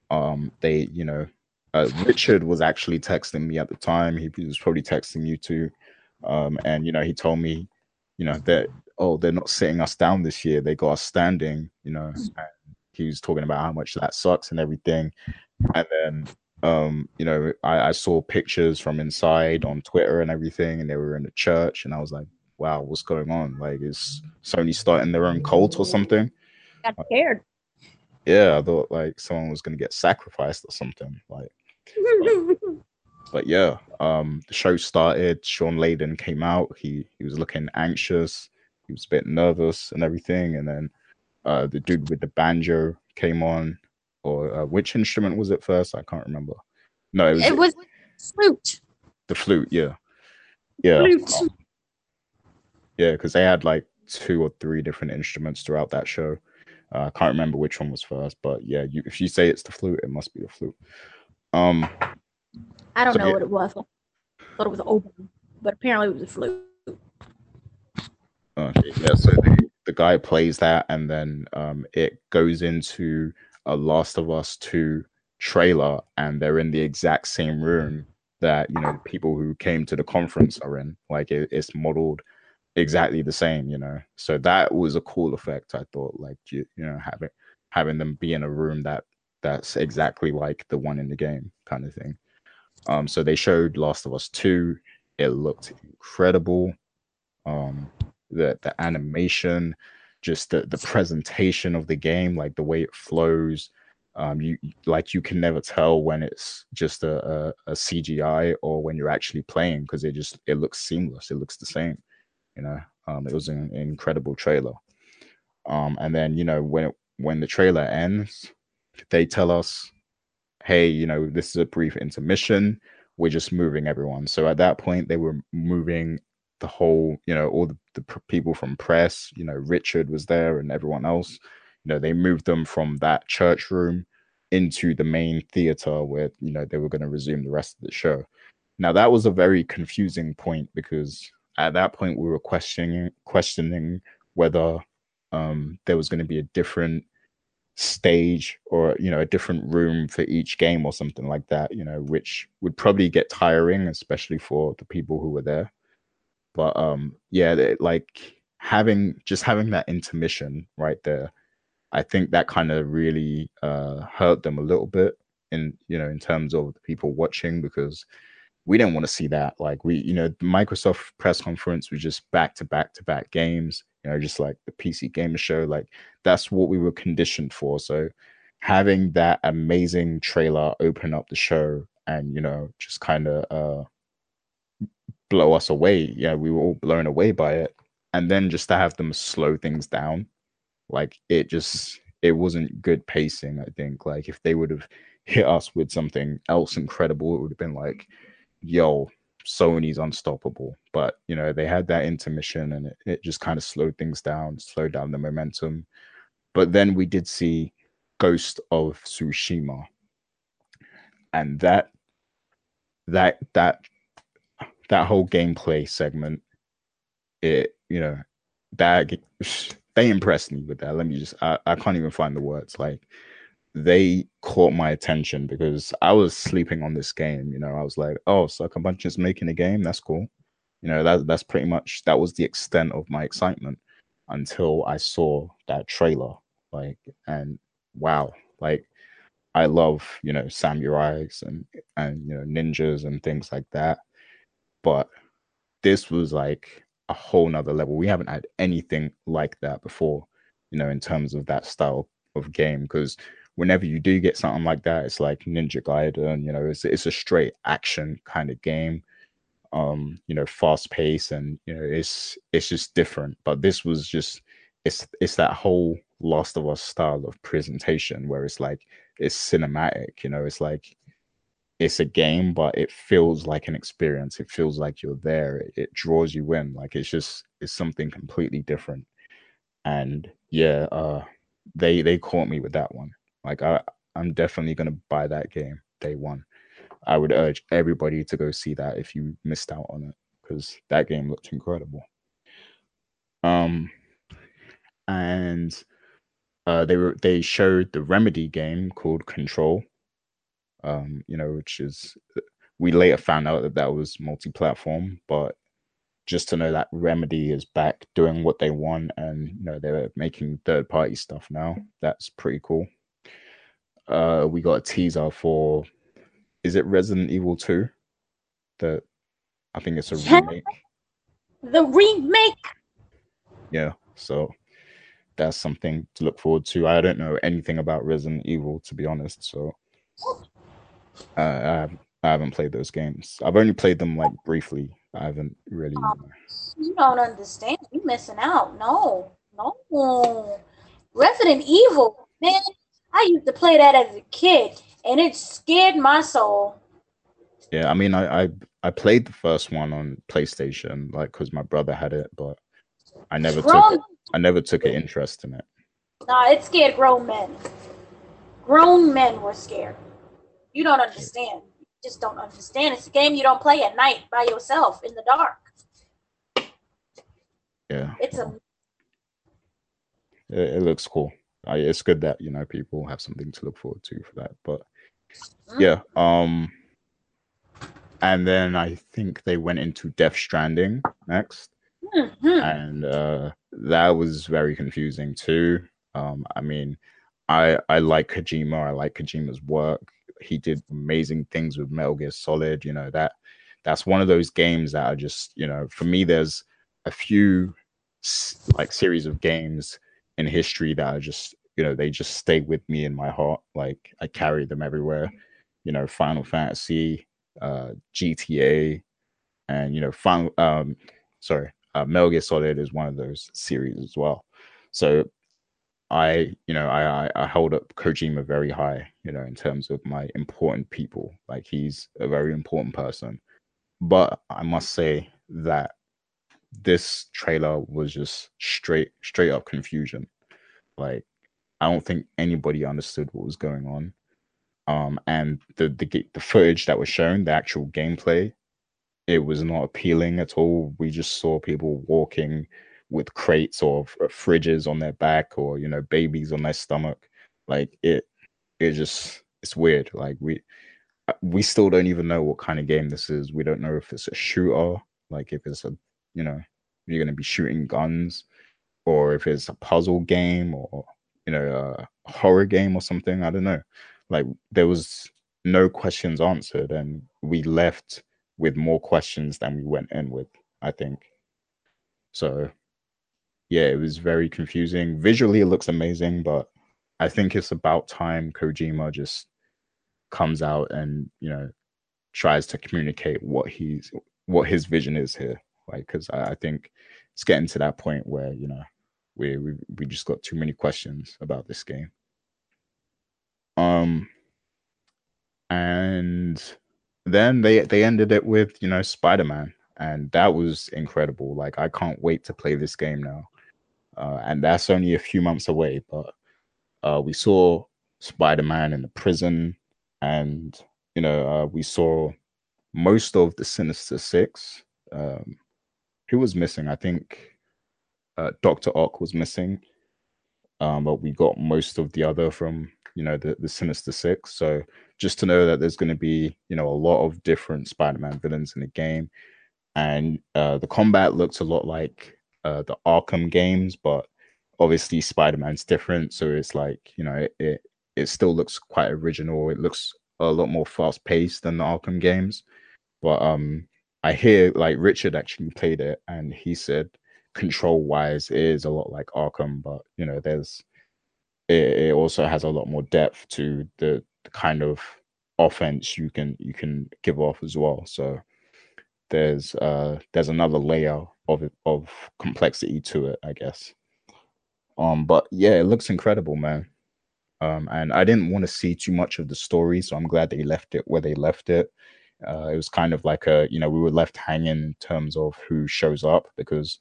Um, they, you know, uh, Richard was actually texting me at the time. He, was probably texting you too. Um, and you know, he told me, you know, that oh, they're not sitting us down this year. They got us standing. You know, and he was talking about how much that sucks and everything. And then um, you know, I, I, saw pictures from inside on Twitter and everything, and they were in the church, and I was like, wow, what's going on? Like, is Sony starting their own cult or something? Got scared. Yeah, I thought like someone was gonna get sacrificed or something. Like, but, but yeah, um, the show started. Shawn Layden came out. He he was looking anxious. He he was a bit nervous and everything. And then uh, the dude with the banjo came on, or uh, which instrument was it first? I can't remember. No, it was, it was flute. The flute, yeah, yeah, flute. Um, yeah, because they had like two or three different instruments throughout that show. Uh, I can't remember which one was first, but yeah, you, if you say it's the flute, it must be the flute. Um, I don't so know yeah. what it was. I thought it was open, but apparently it was a flute. Okay, yeah. So the, the guy plays that, and then um, it goes into a Last of Us Two trailer, and they're in the exact same room that you know people who came to the conference are in. Like it, it's modeled exactly the same, you know. So that was a cool effect. I thought, like you, you know, having having them be in a room that that's exactly like the one in the game, kind of thing. Um, so they showed Last of Us Two. It looked incredible. Um, the the animation, just the the presentation of the game, like the way it flows. Um, you like you can never tell when it's just a, a, a CGI or when you're actually playing because it just it looks seamless. It looks the same. You know, um, it was an, incredible trailer. Um, and then you know when it, when the trailer ends, they tell us, "Hey, you know, this is a brief intermission. We're just moving everyone." So at that point, they were moving the whole, you know, all the, the people from press. You know, Richard was there and everyone else. You know, they moved them from that church room into the main theater where you know they were going to resume the rest of the show. Now that was a very confusing point because at that point we were questioning questioning whether um, there was going to be a different stage or you know a different room for each game or something like that you know which would probably get tiring especially for the people who were there but um yeah they, like having just having that intermission right there i think that kind of really uh hurt them a little bit in you know in terms of the people watching because we didn't want to see that. Like we, you know, Microsoft press conference was just back to back to back games, you know, just like the PC gamer show. Like that's what we were conditioned for. So having that amazing trailer open up the show and, you know, just kind of uh blow us away. Yeah, we were all blown away by it. And then just to have them slow things down, like it just it wasn't good pacing, I think. Like if they would have hit us with something else incredible, it would have been like yo, Sony's unstoppable. But you know, they had that intermission and it, it just kind of slowed things down, slowed down the momentum. But then we did see Ghost of Tsushima. And that that that that whole gameplay segment, it you know, that they impressed me with that. Let me just I, I can't even find the words. Like they caught my attention because I was sleeping on this game. You know, I was like, oh, Sucker Punch is making a game. That's cool. You know, that that's pretty much that was the extent of my excitement until I saw that trailer. Like, and wow, like I love you know samurais and and you know ninjas and things like that, but this was like a whole nother level. We haven't had anything like that before, you know, in terms of that style of game because whenever you do get something like that, it's like Ninja Gaiden, you know, it's it's a straight action kind of game. Um, you know, fast pace and you know, it's it's just different. But this was just it's it's that whole Last of Us style of presentation where it's like it's cinematic, you know, it's like it's a game, but it feels like an experience. It feels like you're there. It, it draws you in. Like it's just it's something completely different. And yeah, uh they they caught me with that one. Like I, I'm definitely gonna buy that game day one. I would urge everybody to go see that if you missed out on it because that game looked incredible. Um, and uh, they were they showed the Remedy game called Control. Um, you know, which is we later found out that that was multi-platform, but just to know that Remedy is back doing what they want and you know they're making third-party stuff now, that's pretty cool uh, we got a teaser for is it Resident Evil 2? That I think it's a remake. The remake. Yeah, so that's something to look forward to. I don't know anything about Resident Evil to be honest, so uh, I I haven't played those games. I've only played them like briefly. I haven't really. Um, you don't understand. You're missing out. No, no. Resident Evil, man. I used to play that as a kid, and it scared my soul. Yeah, I mean, I I, I played the first one on PlayStation, like because my brother had it, but I never grown, took I never took an interest in it. Nah, it scared grown men. Grown men were scared. You don't understand. You just don't understand. It's a game you don't play at night by yourself in the dark. Yeah. It's a. It, it looks cool. Uh, it's good that you know people have something to look forward to for that. But mm-hmm. yeah, um, and then I think they went into Death Stranding next, mm-hmm. and uh, that was very confusing too. Um, I mean, I I like Kojima. I like Kojima's work. He did amazing things with Metal Gear Solid. You know that that's one of those games that are just you know for me. There's a few like series of games in history that are just you know they just stay with me in my heart. Like I carry them everywhere. You know, Final Fantasy, uh, GTA, and you know, Final. Um, sorry, uh, Metal Gear Solid is one of those series as well. So I, you know, I, I, hold up Kojima very high, you know, in terms of my important people. Like he's a very important person. But I must say that this trailer was just straight straight up confusion. Like I don't think anybody understood what was going on. Um, and the the the footage that was shown, the actual gameplay, it was not appealing at all. We just saw people walking with crates or fridges on their back or you know babies on their stomach. Like it it just it's weird. Like we uh, we still don't even know what kind of game this is. We don't know if it's a shooter like if it's a you know you're going to be shooting guns or if it's a puzzle game or you know a horror game or something. I don't know. Like there was no questions answered and we left with more questions than we went in with i think. So yeah, it was very confusing. Visually, it looks amazing, but I think it's about time Kojima just comes out and you know tries to communicate what he's what his vision is here. Like, because I, I, think it's getting to that point where you know we we we just got too many questions about this game. Um, and then they they ended it with you know Spider Man, and that was incredible. Like, I can't wait to play this game now uh, and that's only a few months away. But uh, we saw Spider Man in the prison, and you know uh, we saw most of the Sinister Six. Um, who was missing? I think uh, Doctor Ock was missing, um, but we got most of the other from you know the the Sinister Six. So just to know that there's going to be you know a lot of different Spider-Man villains in the game, and uh, the combat looks a lot like uh, the Arkham games, but obviously Spider Man's different. So it's like you know it, it, still looks quite original. It looks a lot more fast paced than the Arkham games. But um, I hear like Richard actually played it, and he said control wise it is a lot like Arkham, but you know there's it, it also has a lot more depth to the, the kind of offense you can you can give off as well. So there's uh there's another layer of of complexity to it, I guess. Um, but yeah, it looks incredible, man. Um, and I didn't want to see too much of the story, so I'm glad they left it where they left it. Uh, it was kind of like a, you know, we were left hanging in terms of who shows up because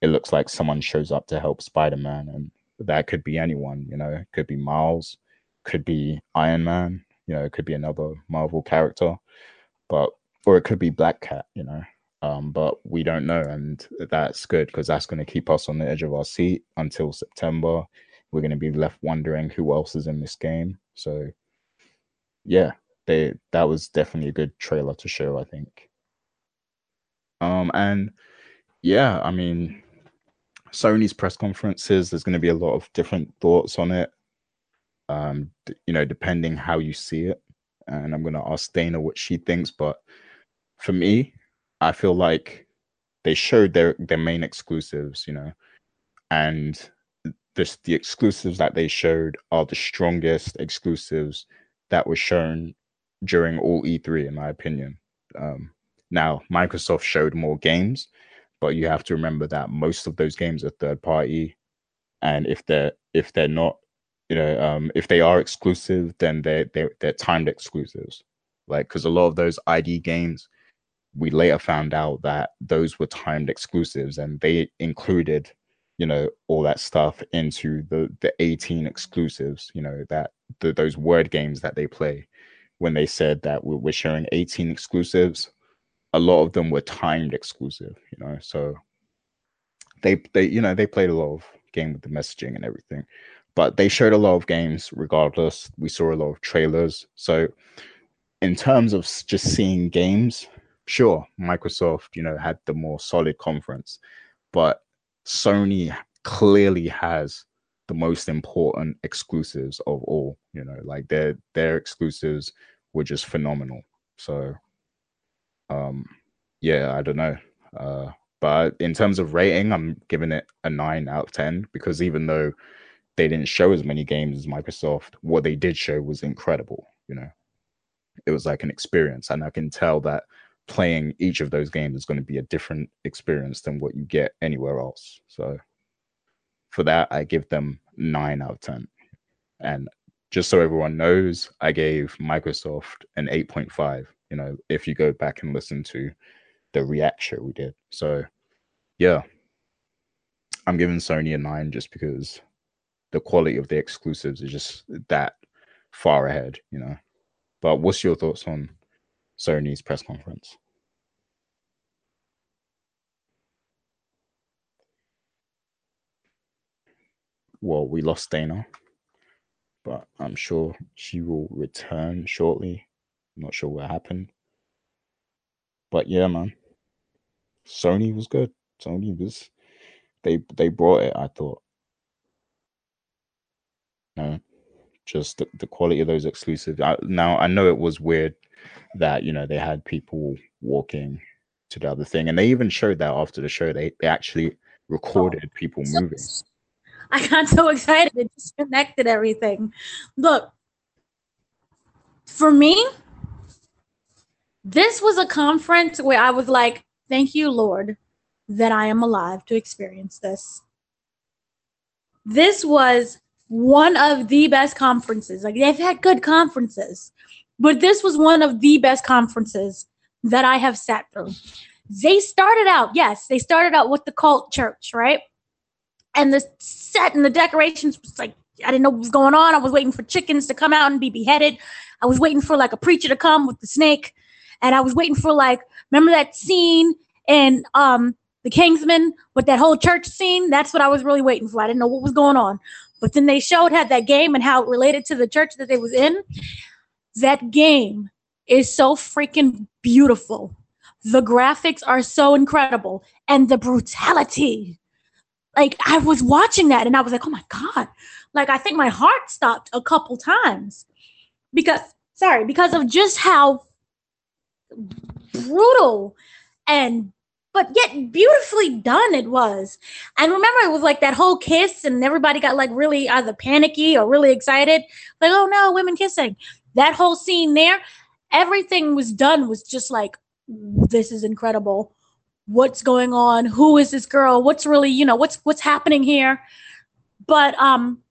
it looks like someone shows up to help Spider Man, and that could be anyone, you know, it could be Miles, could be Iron Man, you know, it could be another Marvel character, but or it could be Black Cat, you know. Um, but we don't know, and that's good because that's going to keep us on the edge of our seat until September. We're going to be left wondering who else is in this game. So, yeah, they that was definitely a good trailer to show. I think. Um, and yeah, I mean, Sony's press conferences. There's going to be a lot of different thoughts on it. Um, you know, depending how you see it, and I'm going to ask Dana what she thinks, but for me, I feel like they showed their their main exclusives, you know, and this the exclusives that they showed are the strongest exclusives that were shown during all E3, in my opinion. Um, now, Microsoft showed more games, but you have to remember that most of those games are third party, and if they're if they're not, you know, um, if they are exclusive, then they're they're, they're timed exclusives. Like, because a lot of those ID games, we later found out that those were timed exclusives, and they included you know all that stuff into the the 18 exclusives you know that the, those word games that they play. When they said that we're, we're sharing 18 exclusives a lot of them were timed exclusive you know so they they you know they played a lot of game with the messaging and everything but they showed a lot of games regardless. We saw a lot of trailers. So in terms of just seeing games sure microsoft you know had the more solid conference but Sony clearly has the most important exclusives of all. You know, like their their exclusives were just phenomenal. So, um, yeah, I don't know. Uh, but in terms of rating, I'm giving it a nine out of ten because even though they didn't show as many games as Microsoft, what they did show was incredible. You know, it was like an experience, and I can tell that playing each of those games is going to be a different experience than what you get anywhere else. So for that, I give them nine out of 10. And just so everyone knows, I gave Microsoft an 8.5. You know, if you go back and listen to the React show we did. So yeah, I'm giving Sony a nine just because the quality of the exclusives is just that far ahead, you know. But what's your thoughts on Sony's press conference. Well, we lost Dana, but I'm sure she will return shortly. I'm not sure what happened. But yeah, man. Sony was good. Sony was they they brought it, I thought. No, just the, the quality of those exclusives. I, now I know it was weird that you know they had people walking to the other thing, and they even showed that after the show. They they actually recorded oh, people so, moving. I got so excited it disconnected everything. Look, for me, this was a conference where I was like, "Thank you, Lord, that I am alive to experience this." This was one of the best conferences. Like they've had good conferences, but this was one of the best conferences that I have sat through. They started out, yes, they started out with the cult church, right? And the set and the decorations was like, I didn't know what was going on. I was waiting for chickens to come out and be beheaded. I was waiting for like a preacher to come with the snake. And I was waiting for like, remember that scene in um the Kingsman with that whole church scene? That's what I was really waiting for. I didn't know what was going on. But then they showed had that game and how it related to the church that they was in that game is so freaking beautiful. The graphics are so incredible and the brutality. Like I was watching that and I was like, "Oh my god." Like I think my heart stopped a couple times because sorry, because of just how brutal and but yet beautifully done it was. And remember, it was like that whole kiss, and everybody got like really either panicky or really excited, like, oh no, women kissing that whole scene there, everything was done was just like, this is incredible. What's going on? Who is this girl? What's really, you know, what's what's happening here? But um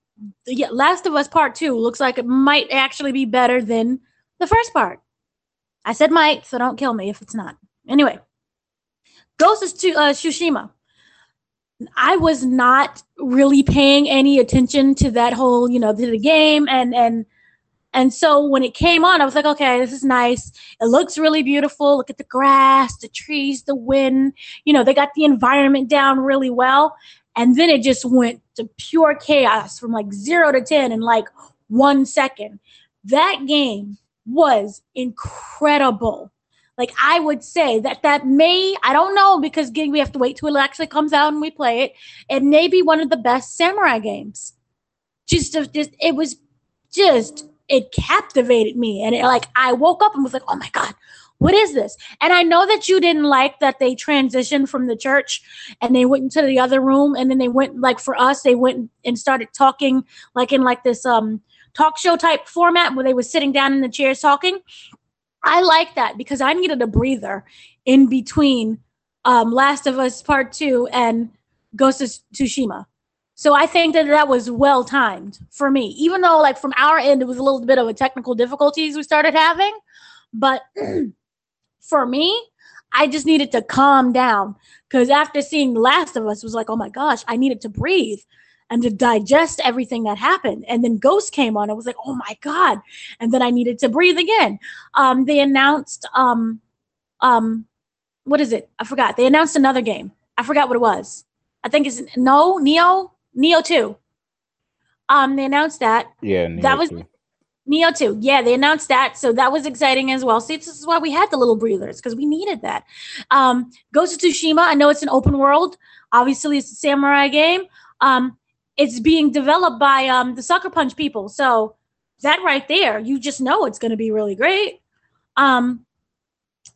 yeah, Last of Us Part 2 looks like it might actually be better than the first part. I said might, so don't kill me if it's not. Anyway, Ghost of uh, Tsushima. I was not really paying any attention to that whole, you know, to the game and and and so when it came on, I was like, okay, this is nice. It looks really beautiful. Look at the grass, the trees, the wind. You know, they got the environment down really well. And then it just went to pure chaos from like zero to 10 in like one second. That game was incredible. Like I would say that that may, I don't know because we have to wait till it actually comes out and we play it. It may be one of the best samurai games. Just, just it was just it captivated me. And it, like, I woke up and was like, oh my God, what is this? And I know that you didn't like that they transitioned from the church and they went into the other room. And then they went, like, for us, they went and started talking, like, in like this um talk show type format where they were sitting down in the chairs talking. I like that because I needed a breather in between um, Last of Us Part Two and Ghost of Tsushima. So I think that that was well timed for me, even though like from our end it was a little bit of a technical difficulties we started having, but for me, I just needed to calm down because after seeing The Last of Us, was like, oh my gosh, I needed to breathe and to digest everything that happened. And then Ghost came on. I was like, oh my god! And then I needed to breathe again. Um, they announced um, um, what is it? I forgot. They announced another game. I forgot what it was. I think it's no Nioh Nioh 2. Um, they announced that. Yeah, Nioh that was 2. Nioh 2. Yeah, they announced that. So that was exciting as well. See, this is why we had the little breathers, because we needed that. Um, Ghost of Tsushima, I know it's an open world. Obviously, it's a samurai game. Um, it's being developed by um, the Sucker Punch people. So that right there, you just know it's going to be really great. Um,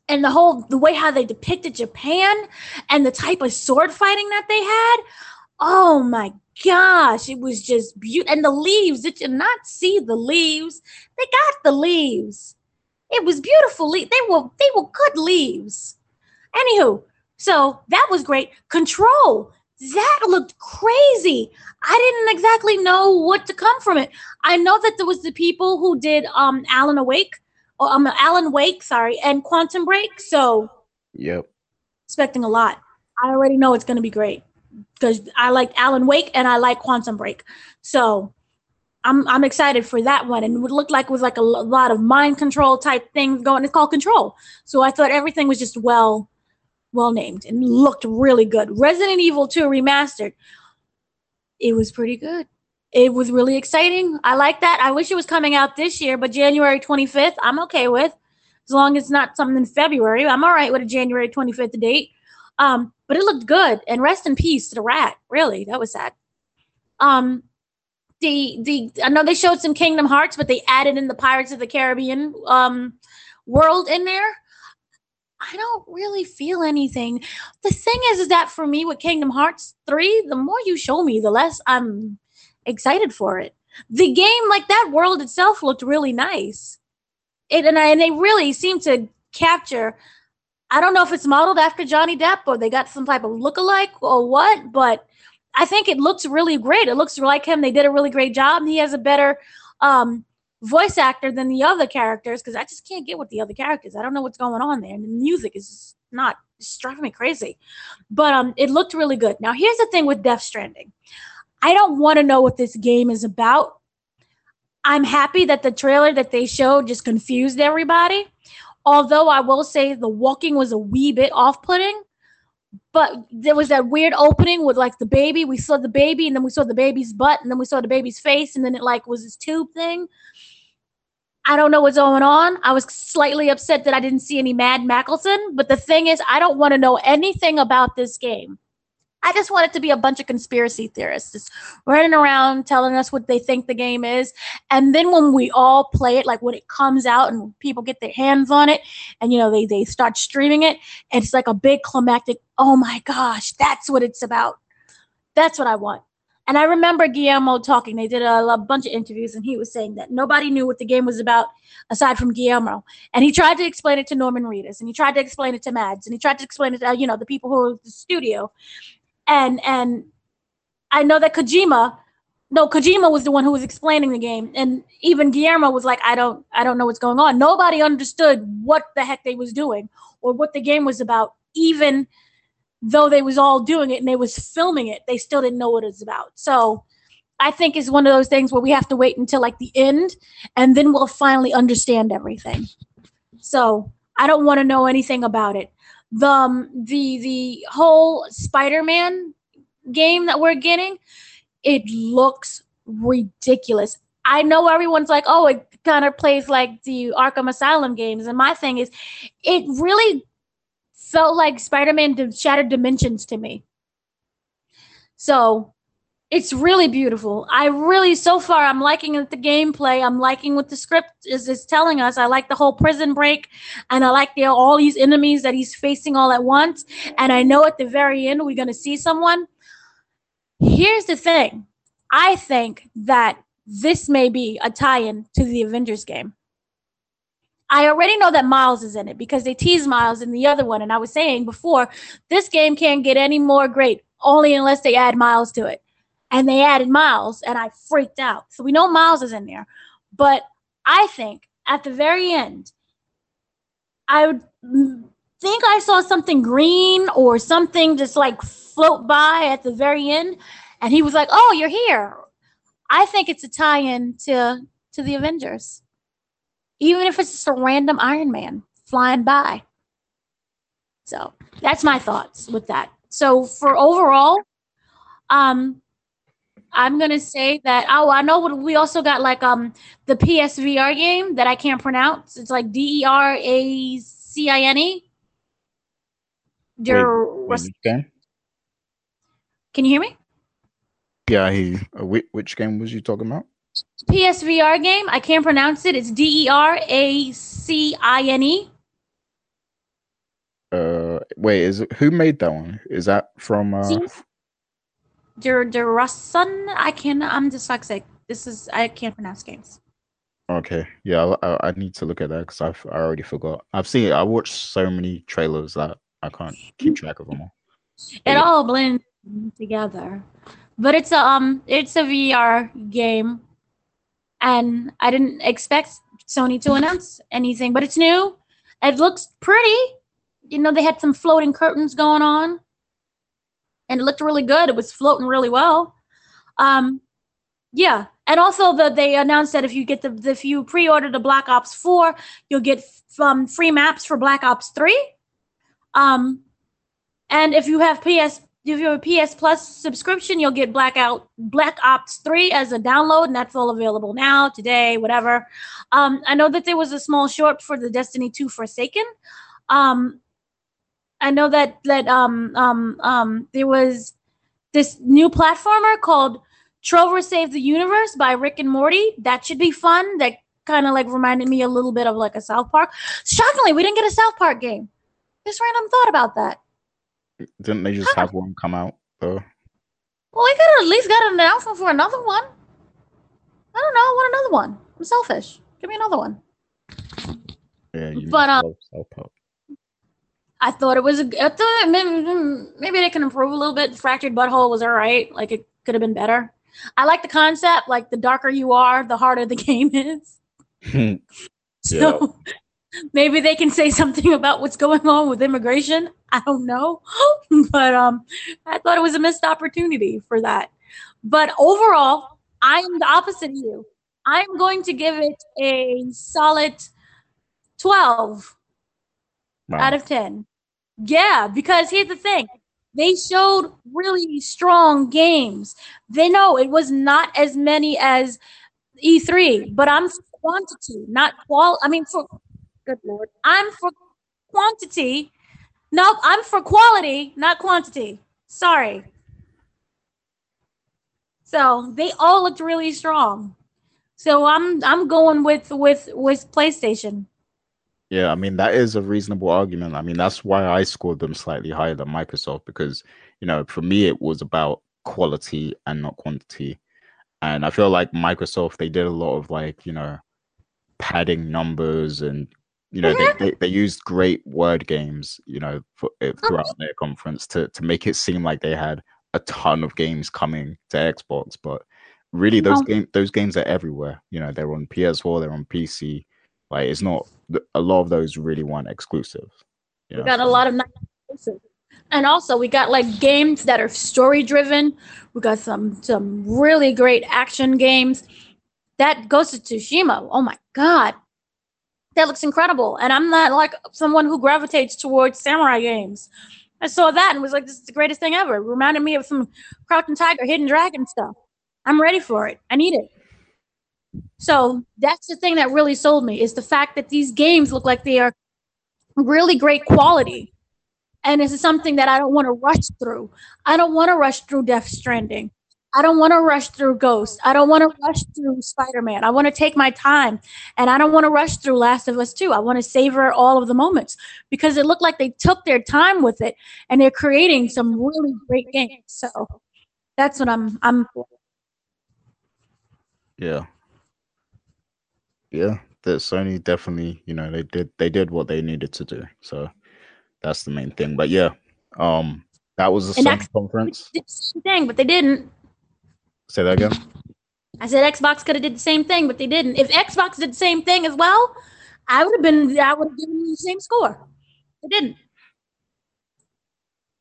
and the whole the way how they depicted Japan and the type of sword fighting that they had. Oh my gosh, it was just beautiful. And the leaves, did you not see the leaves? They got the leaves. It was beautiful. They were they were good leaves. Anywho, so that was great. Control. That looked crazy. I didn't exactly know what to come from it. I know that there was the people who did um Alan Awake, or um Alan Wake, sorry, and Quantum Break. So Yep. Expecting a lot. I already know it's gonna be great because I like Alan Wake and I like Quantum Break. So I'm I'm excited for that one. And it looked like it was like a lot of mind control type things going. It's called Control. So I thought everything was just well well named and looked really good. Resident Evil 2 remastered. It was pretty good. It was really exciting. I like that. I wish it was coming out this year, but January 25th, I'm okay with. As long as it's not something in February, I'm all right with a January 25th date. Um, but it looked good. And rest in peace to the rat. Really, that was sad. Um, the the I know they showed some Kingdom Hearts, but they added in the Pirates of the Caribbean um world in there. I don't really feel anything. The thing is, is that for me with Kingdom Hearts 3, the more you show me, the less I'm excited for it. The game, like that world itself, looked really nice. It and I and they really seem to capture I don't know if it's modeled after Johnny Depp or they got some type of look-alike or what, but I think it looks really great. It looks like him. They did a really great job. He has a better um, voice actor than the other characters because I just can't get with the other characters. I don't know what's going on there. And the music is not it's driving me crazy. But um, it looked really good. Now, here's the thing with Death Stranding I don't want to know what this game is about. I'm happy that the trailer that they showed just confused everybody Although I will say the walking was a wee bit off putting, but there was that weird opening with like the baby. We saw the baby, and then we saw the baby's butt, and then we saw the baby's face, and then it like was this tube thing. I don't know what's going on. I was slightly upset that I didn't see any Mads Mikkelsen, but the thing is, I don't want to know anything about this game. I just want it to be a bunch of conspiracy theorists just running around telling us what they think the game is. And then when we all play it, like when it comes out and people get their hands on it and, you know, they, they start streaming it, it's like a big climactic, oh my gosh, that's what it's about. That's what I want. And I remember Guillermo talking. They did a, a, bunch of interviews, and he was saying that nobody knew what the game was about aside from Guillermo. And he tried to explain it to Norman Reedus, and he tried to explain it to Mads, and he tried to explain it to you know the people who were the studio and and I know that Kojima, no, Kojima was the one who was explaining the game, and even Guillermo was like, I don't, I don't know what's going on. Nobody understood what the heck they was doing or what the game was about, even though they was all doing it and they was filming it, they still didn't know what it was about. So I think it's one of those things where we have to wait until like the end, and then we'll finally understand everything. So I don't want to know anything about it the um, the the whole Spider-Man game that we're getting, it looks ridiculous. I know everyone's like, oh, it kind of plays like the Arkham Asylum games, and my thing is, it really felt like Spider-Man Shattered Dimensions to me. So it's really beautiful. I really, so far, I'm liking the gameplay. I'm liking what the script is, is telling us. I like the whole prison break, and I like the, all these enemies that he's facing all at once. And I know at the very end we're going to see someone. Here's the thing I think that this may be a tie in to the Avengers game. I already know that Miles is in it because they tease Miles in the other one. And I was saying before, this game can't get any more great, only unless they add Miles to it. And they added Miles, and I freaked out. So we know Miles is in there. But I think at the very end, I would think I saw something green or something just like float by at the very end. And he was like, Oh, you're here. I think it's a tie in to, to the Avengers even if it's just a random Iron Man flying by. So that's my thoughts with that. So for overall, um, I'm gonna say that. Oh, I know. What, We also got like um the PSVR game that I can't pronounce. It's like D E R A C I N E. Can you hear me? Yeah, he. Uh, which, which game was you talking about? PSVR game. I can't pronounce it. It's D E R A C I N E. Uh, wait, is it, who made that one? Is that from uh? Der Derasun? I can. I'm dyslexic. This is I can't pronounce games. Okay, yeah, I, I need to look at that because I've I already forgot. I've seen I watched so many trailers that I can't keep track of them all. It yeah. all blends together, but it's a um it's a VR game and I didn't expect Sony to announce anything, but it's new. It looks pretty. You know, they had some floating curtains going on, and it looked really good. It was floating really well. Um, yeah, and also the, they announced that if you get the if you pre-order the Black Ops Four, you'll get um, free maps for Black Ops Three. Um, and if you have PS if you have a PS Plus subscription, you'll get Blackout Black Ops 3 as a download, and that's all available now, today, whatever. Um, I know that there was a small short for the Destiny 2 Forsaken. Um, I know that that um, um, um, there was this new platformer called Trover Save the Universe by Rick and Morty. That should be fun. That kind of like reminded me a little bit of like a South Park. Shockingly, we didn't get a South Park game. Just random thought about that. Didn't they just have one come out though? Well, we could at least got an announcement for another one. I don't know. I want another one. I'm selfish. Give me another one. Yeah, you but um, I thought it was. A, I thought maybe, maybe they can improve a little bit. Fractured But Whole was all right. Like it could have been better. I like the concept. Like the darker you are, the harder the game is. so maybe they can say something about what's going on with immigration. I don't know, but um, I thought it was a missed opportunity for that. But overall, I'm the opposite of you. I'm going to give it a solid 12 wow. out of 10. Yeah, because here's the thing they showed really strong games. They know it was not as many as E3, but I'm for quantity, not qual. I mean, for Good lord. I'm for quantity. Nope, I'm for quality, not quantity. Sorry. So they all looked really strong. So I'm I'm going with with with PlayStation. Yeah, I mean that is a reasonable argument. I mean that's why I scored them slightly higher than Microsoft because you know for me it was about quality and not quantity. And I feel like Microsoft they did a lot of like you know padding numbers and you know, mm-hmm. they, they, they, used great word games, you know, for, eh, throughout their conference to, to make it seem like they had a ton of games coming to Xbox. But really, those game those games are everywhere. You know, they're on PS4, they're on PC. Like, it's not a lot of those really weren't exclusive. You know? We got a lot of exclusive. And also, we got like games that are story driven. We got some some really great action games. That Ghost of Tsushima. Oh my god, that looks incredible. And I'm not like someone who gravitates towards samurai games. I saw that and was like, this is the greatest thing ever. It reminded me of some Crouching Tiger, Hidden Dragon stuff. I'm ready for it. I need it. So that's the thing that really sold me is the fact that these games look like they are really great quality. And this is something that I don't want to rush through. I don't want to rush through Death Stranding. I don't want to rush through Ghost. I don't want to rush through Spider Man. I want to take my time. And I don't want to rush through Last of Us 2. I want to savor all of the moments because it looked like they took their time with it and they're creating some really great games. So that's what I'm I'm Yeah. Yeah. that Sony definitely, you know, they did they did what they needed to do. So that's the main thing. But yeah, um, that was a Sony conference. Same thing, but they didn't. Say that again. I said Xbox could have did the same thing, but they didn't. If Xbox did the same thing as well, I would have been. I would have given you the same score. They didn't.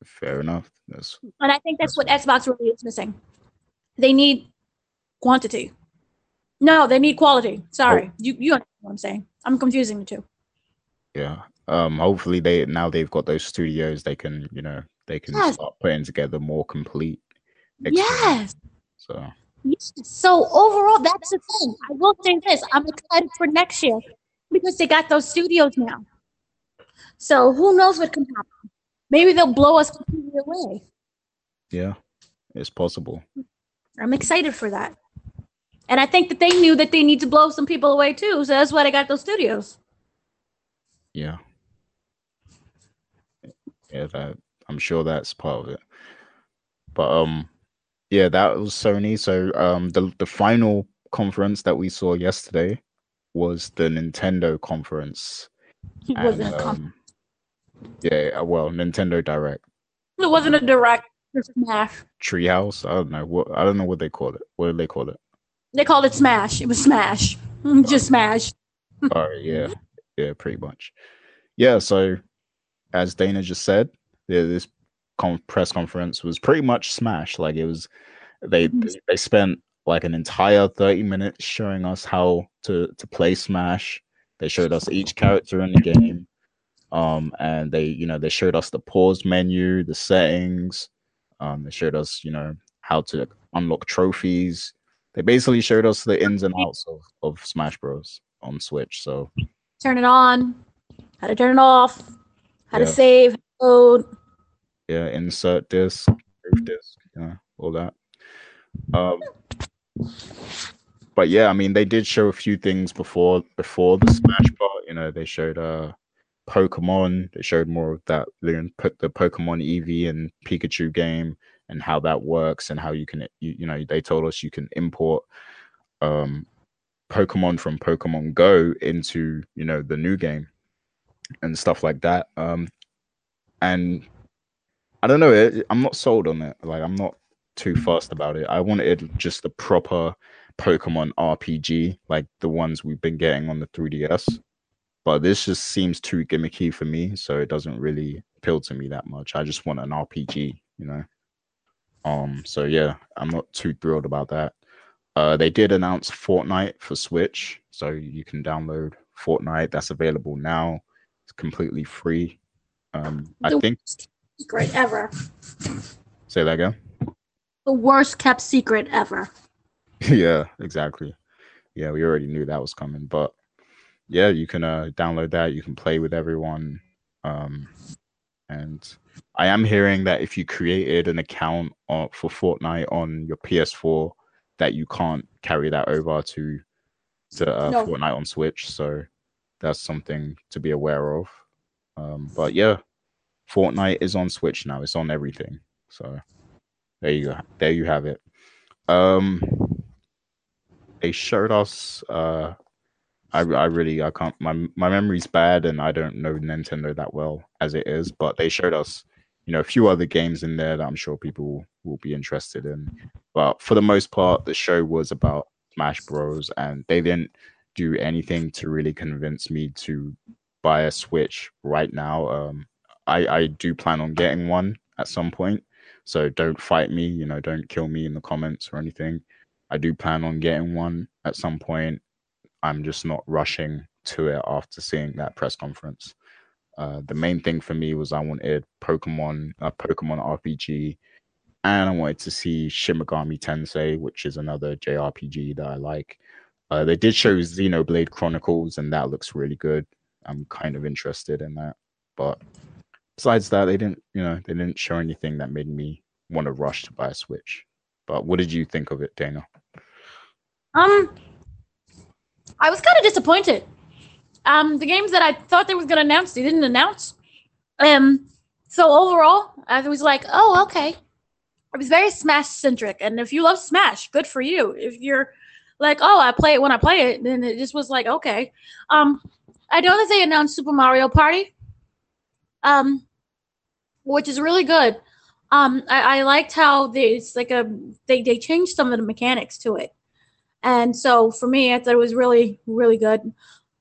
Fair enough. That's, and I think that's, that's what Xbox really is missing. They need quantity. No, they need quality. Sorry, oh. you you understand what I'm saying. I'm confusing the two. Yeah. Um. Hopefully they now they've got those studios. They can you know they can yes. start putting together more complete. Yes. So. Yes. So overall, that's the thing. I will say this: I'm excited for next year because they got those studios now. So who knows what can happen? Maybe they'll blow us completely away. Yeah, it's possible. I'm excited for that. And I think that they knew that they need to blow some people away too. So that's why they got those studios. Yeah. Yeah, that I'm sure that's part of it. But um yeah, that was Sony. So um the the final conference that we saw yesterday was the Nintendo conference. It wasn't a conference. Um, yeah, well, Nintendo Direct. It wasn't a direct Smash. Treehouse. I don't know what I don't know what they call it. What did they call it? They called it Smash. It was Smash. Just Smash. All right. Yeah. Yeah. Pretty much. Yeah. So, as Dana just said, yeah, this con- press conference was pretty much Smash. Like it was, they mm-hmm. they spent like an entire 30 minutes showing us how to to play Smash. They showed us each character in the game. Um, and they, you know, they showed us the pause menu, the settings. Um, they showed us, you know, how to unlock trophies. They basically showed us the ins and outs of, of Smash Bros. on Switch. So turn it on, how to turn it off, how yeah. to save, load. Yeah, insert disc, move disc, yeah, all that. Um, but yeah, I mean, they did show a few things before before the Smash part. You know, they showed uh Pokemon. They showed more of that. They put the Pokemon Eevee and Pikachu game and how that works and how you can you, you know they told us you can import um Pokemon from Pokemon Go into you know the new game and stuff like that. Um, and I don't know. It, I'm not sold on it. Like I'm not too fast about it. I wanted just a proper Pokemon RPG, like the ones we've been getting on the 3DS. But this just seems too gimmicky for me, so it doesn't really appeal to me that much. I just want an RPG, you know. Um, so yeah, I'm not too thrilled about that. Uh, they did announce Fortnite for Switch, so you can download Fortnite. That's available now. It's completely free. Um, I think secret ever. Say that again. The worst kept secret ever. yeah, exactly. Yeah, we already knew that was coming, but yeah, you can uh, download that. You can play with everyone. Um, and I am hearing that if you created an account on, for Fortnite on your PS4, that you can't carry that over to to uh, no. Fortnite on Switch. So that's something to be aware of. Um, but yeah, Fortnite is on Switch now. It's on everything. So there you go. There you have it. Um, they showed us uh, I, I really I can't my my memory's bad and I don't know Nintendo that well as it is, but they showed us you know a few other games in there that I'm sure people will be interested in. But for the most part, the show was about Smash Bros. and they didn't do anything to really convince me to buy a Switch right now. Um, I I do plan on getting one at some point, so don't fight me. You know, don't kill me in the comments or anything. I do plan on getting one at some point. I'm just not rushing to it after seeing that press conference. Uh, the main thing for me was I wanted Pokemon, a Pokemon RPG, and I wanted to see Shin Megami Tensei, which is another JRPG that I like. Uh, they did show Xenoblade Chronicles, and that looks really good. I'm kind of interested in that, but besides that, they didn't, you know, they didn't show anything that made me want to rush to buy a Switch. But what did you think of it, Dana? Um, I was kind of disappointed. Um, the games that I thought they was gonna announce, they didn't announce. Um, so overall, I was like, oh, okay. It was very Smash centric, and if you love Smash, good for you. If you're like, oh, I play it when I play it. Then it just was like, okay. Um, I know that they announced Super Mario Party, um, which is really good. Um, I, I liked how they, it's like a they they changed some of the mechanics to it, and so for me, I thought it was really really good.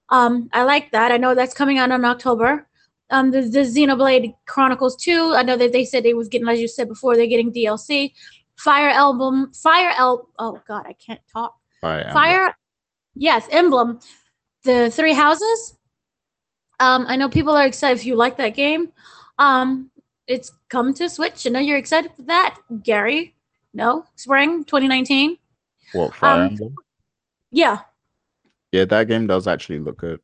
Um, I like that. I know that's coming out in October. Um, the, the Xenoblade Chronicles 2, I know that they said they was getting, as you said before, they're getting DLC. Fire Album, Fire El, oh God, I can't talk. Fire, Fire, yes, Emblem, the Three Houses. Um, I know people are excited if you like that game. Um, it's come to Switch. I know you're excited for that, Gary. No, spring 2019. What Fire um, Emblem? Yeah. Yeah, that game does actually look good.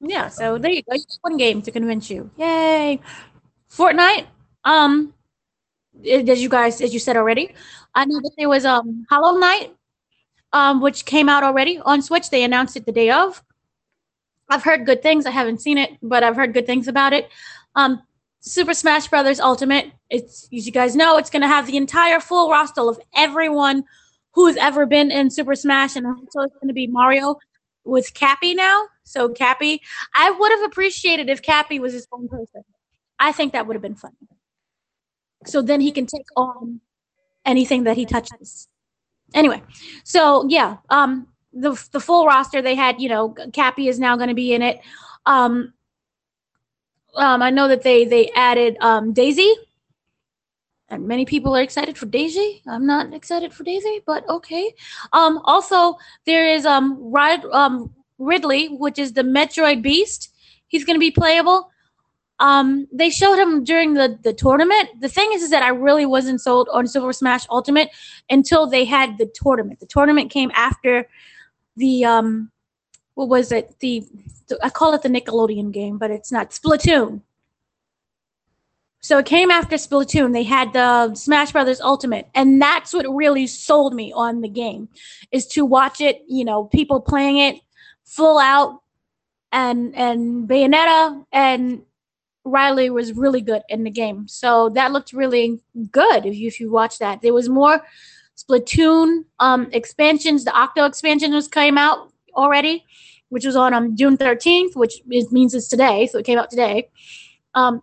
Yeah, so there you go. One game to convince you. Yay! Fortnite. Um, as you guys, as you said already, I know that there was um Hollow Knight, um, which came out already on Switch. They announced it the day of. I've heard good things. I haven't seen it, but I've heard good things about it. Um, Super Smash Brothers Ultimate. It's as you guys know, it's going to have the entire full roster of everyone who's ever been in Super Smash, and so it's going to be Mario with Cappy now. So Cappy, I would have appreciated if Cappy was his own person. I think that would have been fun. So then he can take on anything that he touches. Anyway, so yeah, um, the the full roster they had, you know, Cappy is now going to be in it. Um, um, I know that they they added um, Daisy, and many people are excited for Daisy. I'm not excited for Daisy, but okay. Um, also there is um, um Ridley, which is the Metroid Beast. He's going to be playable. Um, they showed him during the the tournament. The thing is, is that I really wasn't sold on Super Smash Ultimate until they had the tournament. The tournament came after the um, what was it? The, the I call it the Nickelodeon game, but it's not Splatoon. So it came after Splatoon. They had the Smash Brothers Ultimate, and that's what really sold me on the game, is to watch it. You know, people playing it full out, and and Bayonetta and Riley was really good in the game. So that looked really good if you if you watch that. There was more Splatoon um, expansions. The Octo expansion was came out already, which was on um, June 13th, which is, means it's today. So it came out today. Um,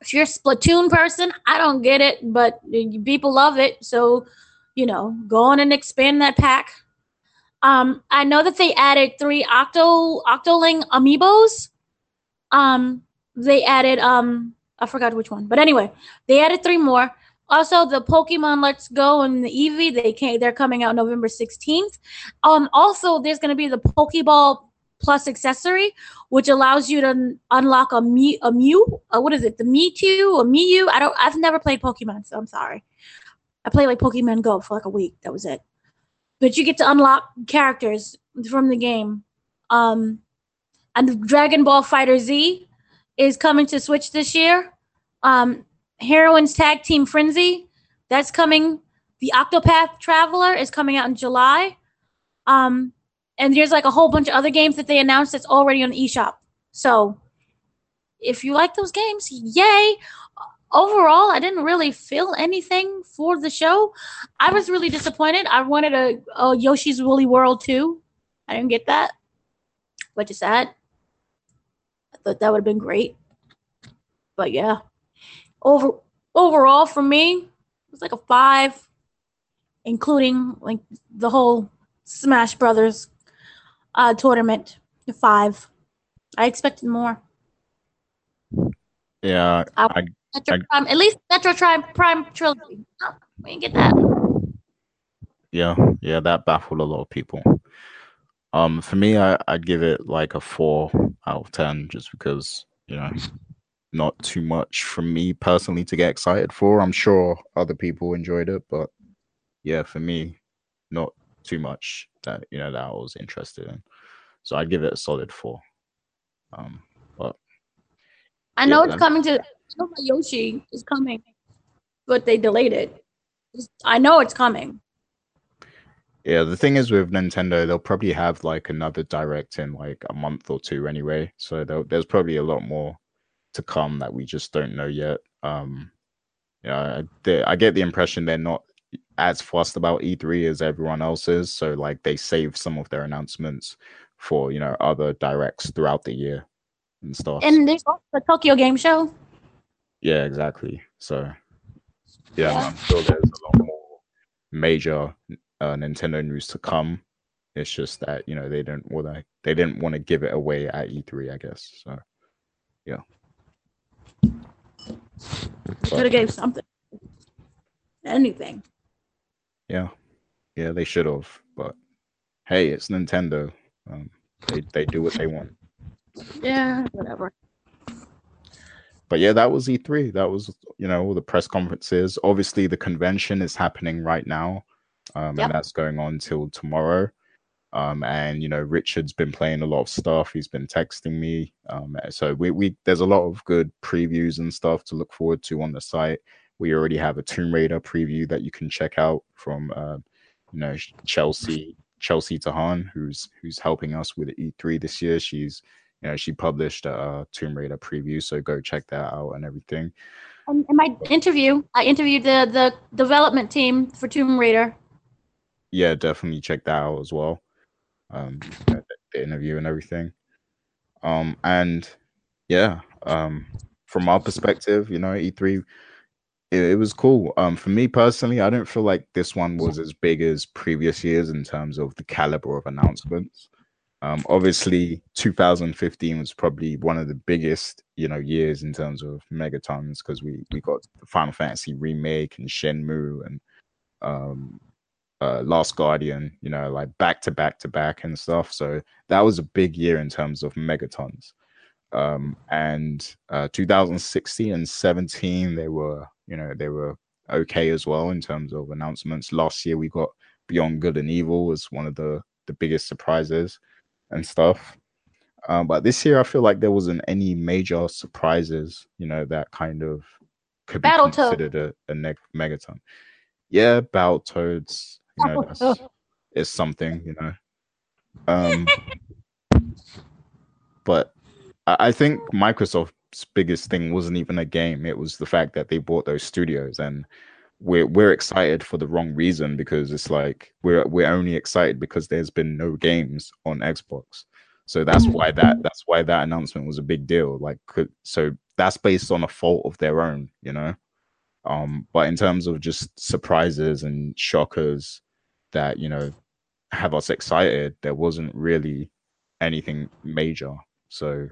if you're a Splatoon person, I don't get it, but people love it. So, you know, go on and expand that pack. Um, I know that they added three Octo Octoling amiibos. Um, they added um I forgot which one, but anyway, they added three more. Also, the Pokemon Let's Go and the Eevee they came they're coming out November sixteenth. Um, also there's gonna be the Pokeball Plus accessory, which allows you to unlock a Mew, a Mew, uh, what is it, the me Mewtwo, a Mew? I don't, I've never played Pokemon, so I'm sorry. I played like Pokemon Go for like a week. That was it. But you get to unlock characters from the game. Um, and Dragon Ball Fighter Z is coming to Switch this year. Um, Heroines Tag Team Frenzy, that's coming. The Octopath Traveler is coming out in July. Um, and there's like a whole bunch of other games that they announced that's already on eShop. So if you like those games, yay. Overall, I didn't really feel anything for the show. I was really disappointed. I wanted a, a Yoshi's Woolly World too. I didn't get that, which is sad I thought that would have been great. But yeah, over overall for me, it was like a five, including like the whole Smash Brothers uh, tournament. Five. I expected more. Yeah, I, I, Metro I, Prime, at least Metroid Prime Prime trilogy. Oh, we didn't get that. Yeah, yeah, that baffled a lot of people. Um, for me, I, I'd give it like a four out of ten, just because you know, not too much from me personally to get excited for. I'm sure other people enjoyed it, but yeah, for me, not too much that you know that I was interested in. So I'd give it a solid four. Um, but I know yeah, it's coming to. I know Yoshi is coming, but they delayed it. I know it's coming. Yeah, the thing is with Nintendo, they'll probably have like another direct in like a month or two anyway. So there's probably a lot more to come that we just don't know yet. Um, yeah, they, I get the impression they're not as fussed about E3 as everyone else is. So like they save some of their announcements for you know other directs throughout the year and stuff. And there's also the Tokyo Game Show. Yeah, exactly. So yeah, yeah. I'm sure there's a lot more major uh, Nintendo news to come. It's just that you know they didn't want to they didn't want to give it away at E3, I guess. So yeah. Could have gave something. Anything. Yeah. Yeah, they should have. But hey, it's Nintendo. Um, they they do what they want. Yeah, whatever. But yeah, that was E3. That was you know the press conferences. Obviously, the convention is happening right now, um, yep. and that's going on till tomorrow. Um, and you know, Richard's been playing a lot of stuff. He's been texting me. Um, so we, we there's a lot of good previews and stuff to look forward to on the site. We already have a Tomb Raider preview that you can check out from uh, you know Chelsea Chelsea Tahan, who's who's helping us with E3 this year. She's you know she published a Tomb Raider preview, so go check that out and everything. Um, in my interview, I interviewed the the development team for Tomb Raider. Yeah, definitely check that out as well. Um, the interview and everything. Um, and yeah, um, from our perspective, you know, E3 it, it, was cool. Um, for me personally, I don't feel like this one was as big as previous years in terms of the caliber of announcements. Um, obviously, 2015 was probably one of the biggest, you know, years in terms of megatons because we we got the Final Fantasy remake and Shenmue and um, uh, Last Guardian, you know, like back to back to back and stuff. So that was a big year in terms of megatons. Um, and uh, 2016 and 17, they were you know they were okay as well in terms of announcements. Last year we got Beyond Good and Evil was one of the the biggest surprises and stuff. Um, but this year I feel like there wasn't any major surprises, you know, that kind of could be Battle considered a, a neg- megaton. Yeah, Battletoads, you know, that's, is something, you know. Um, but I, I think Microsoft biggest thing wasn't even a game. It was the fact that they bought those studios, and we're we're excited for the wrong reason because it's like we're we're only excited because there's been no games on Xbox. So that's why that that's why that announcement was a big deal. Like, could, so that's based on a fault of their own, you know. Um, but in terms of just surprises and shockers that you know have us excited, there wasn't really anything major. So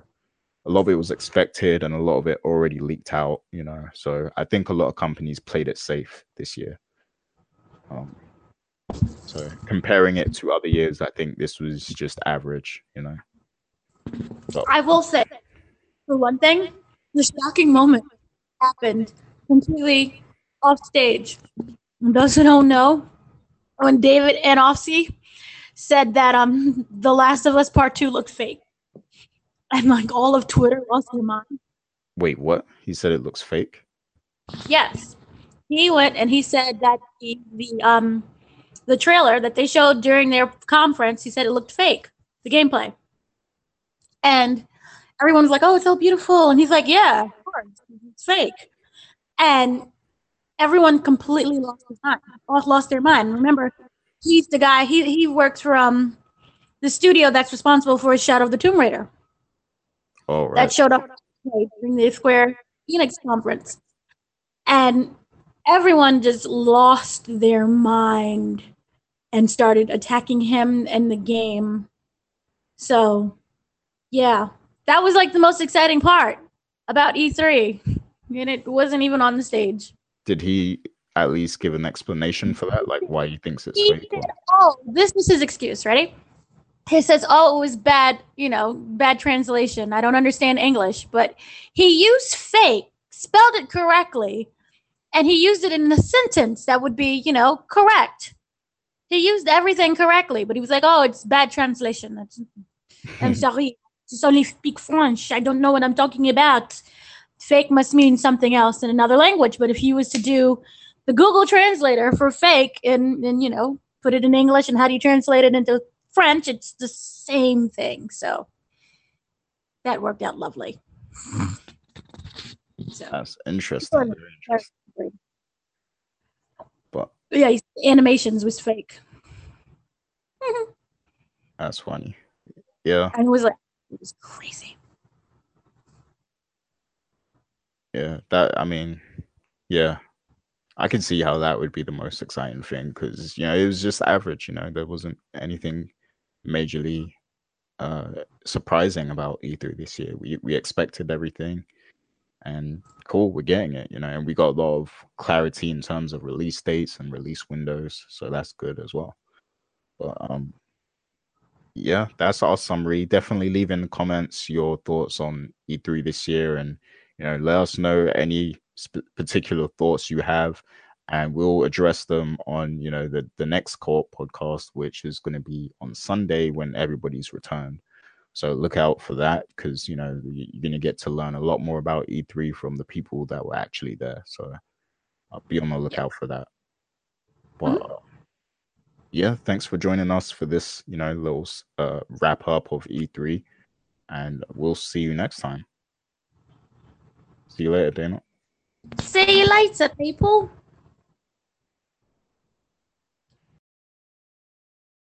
a lot of it was expected and a lot of it already leaked out, you know. So I think a lot of companies played it safe this year. Um, so comparing it to other years, I think this was just average, you know. I will say, for one thing, the shocking moment happened completely off stage. Those who don't know, when David Anfossi said that um The Last of Us Part Two looked fake and like all of Twitter lost their mind. Wait, what? He said it looks fake. Yes, he went and he said that the, the um the trailer that they showed during their conference, he said it looked fake, the gameplay, and everyone was like, "Oh, it's so beautiful," and he's like, "Yeah, of course, it's fake," and everyone completely lost their mind. Lost their mind. Remember, he's the guy. He he works for um the studio that's responsible for Shadow of the Tomb Raider. Oh, right. That showed up during the Square Enix conference. And everyone just lost their mind and started attacking him and the game. So, yeah, that was like the most exciting part about E3. And it wasn't even on the stage. Did he at least give an explanation for that? Like why he thinks it's he? Did, oh, this was his excuse. Ready? He says, "Oh, it was bad, you know, bad translation. I don't understand English." But he used fake, spelled it correctly, and he used it in a sentence that would be, you know, correct. He used everything correctly, but he was like, "Oh, it's bad translation. That's, I'm hmm. sorry. Just only speak French. I don't know what I'm talking about. Fake must mean something else in another language. But if he was to do the Google Translator for fake and and you know put it in English and how do you translate it into French, it's the same thing. So that worked out lovely. So that's interesting. interesting. But Yeah, animations was fake. Mm-hmm. That's funny. Yeah. And it was like it was crazy. Yeah, that I mean, yeah. I can see how that would be the most exciting thing because you know it was just average. You know, there wasn't anything majorly uh surprising about E3 this year. We we expected everything, and cool, we're getting it. You know, and we got a lot of clarity in terms of release dates and release windows, so that's good as well. But um, yeah, that's our summary. Definitely leave in the comments your thoughts on E3 this year, and you know, let us know any sp- particular thoughts you have, and we'll address them on you know the the next Co-op podcast, which is going to be on Sunday when everybody's returned. So look out for that because you know you're going to get to learn a lot more about E3 from the people that were actually there. So I'll be on the lookout for that. But mm-hmm yeah, thanks for joining us for this, you know, little uh, wrap up of E3, and we'll see you next time. See you later, Dana. See you later, people.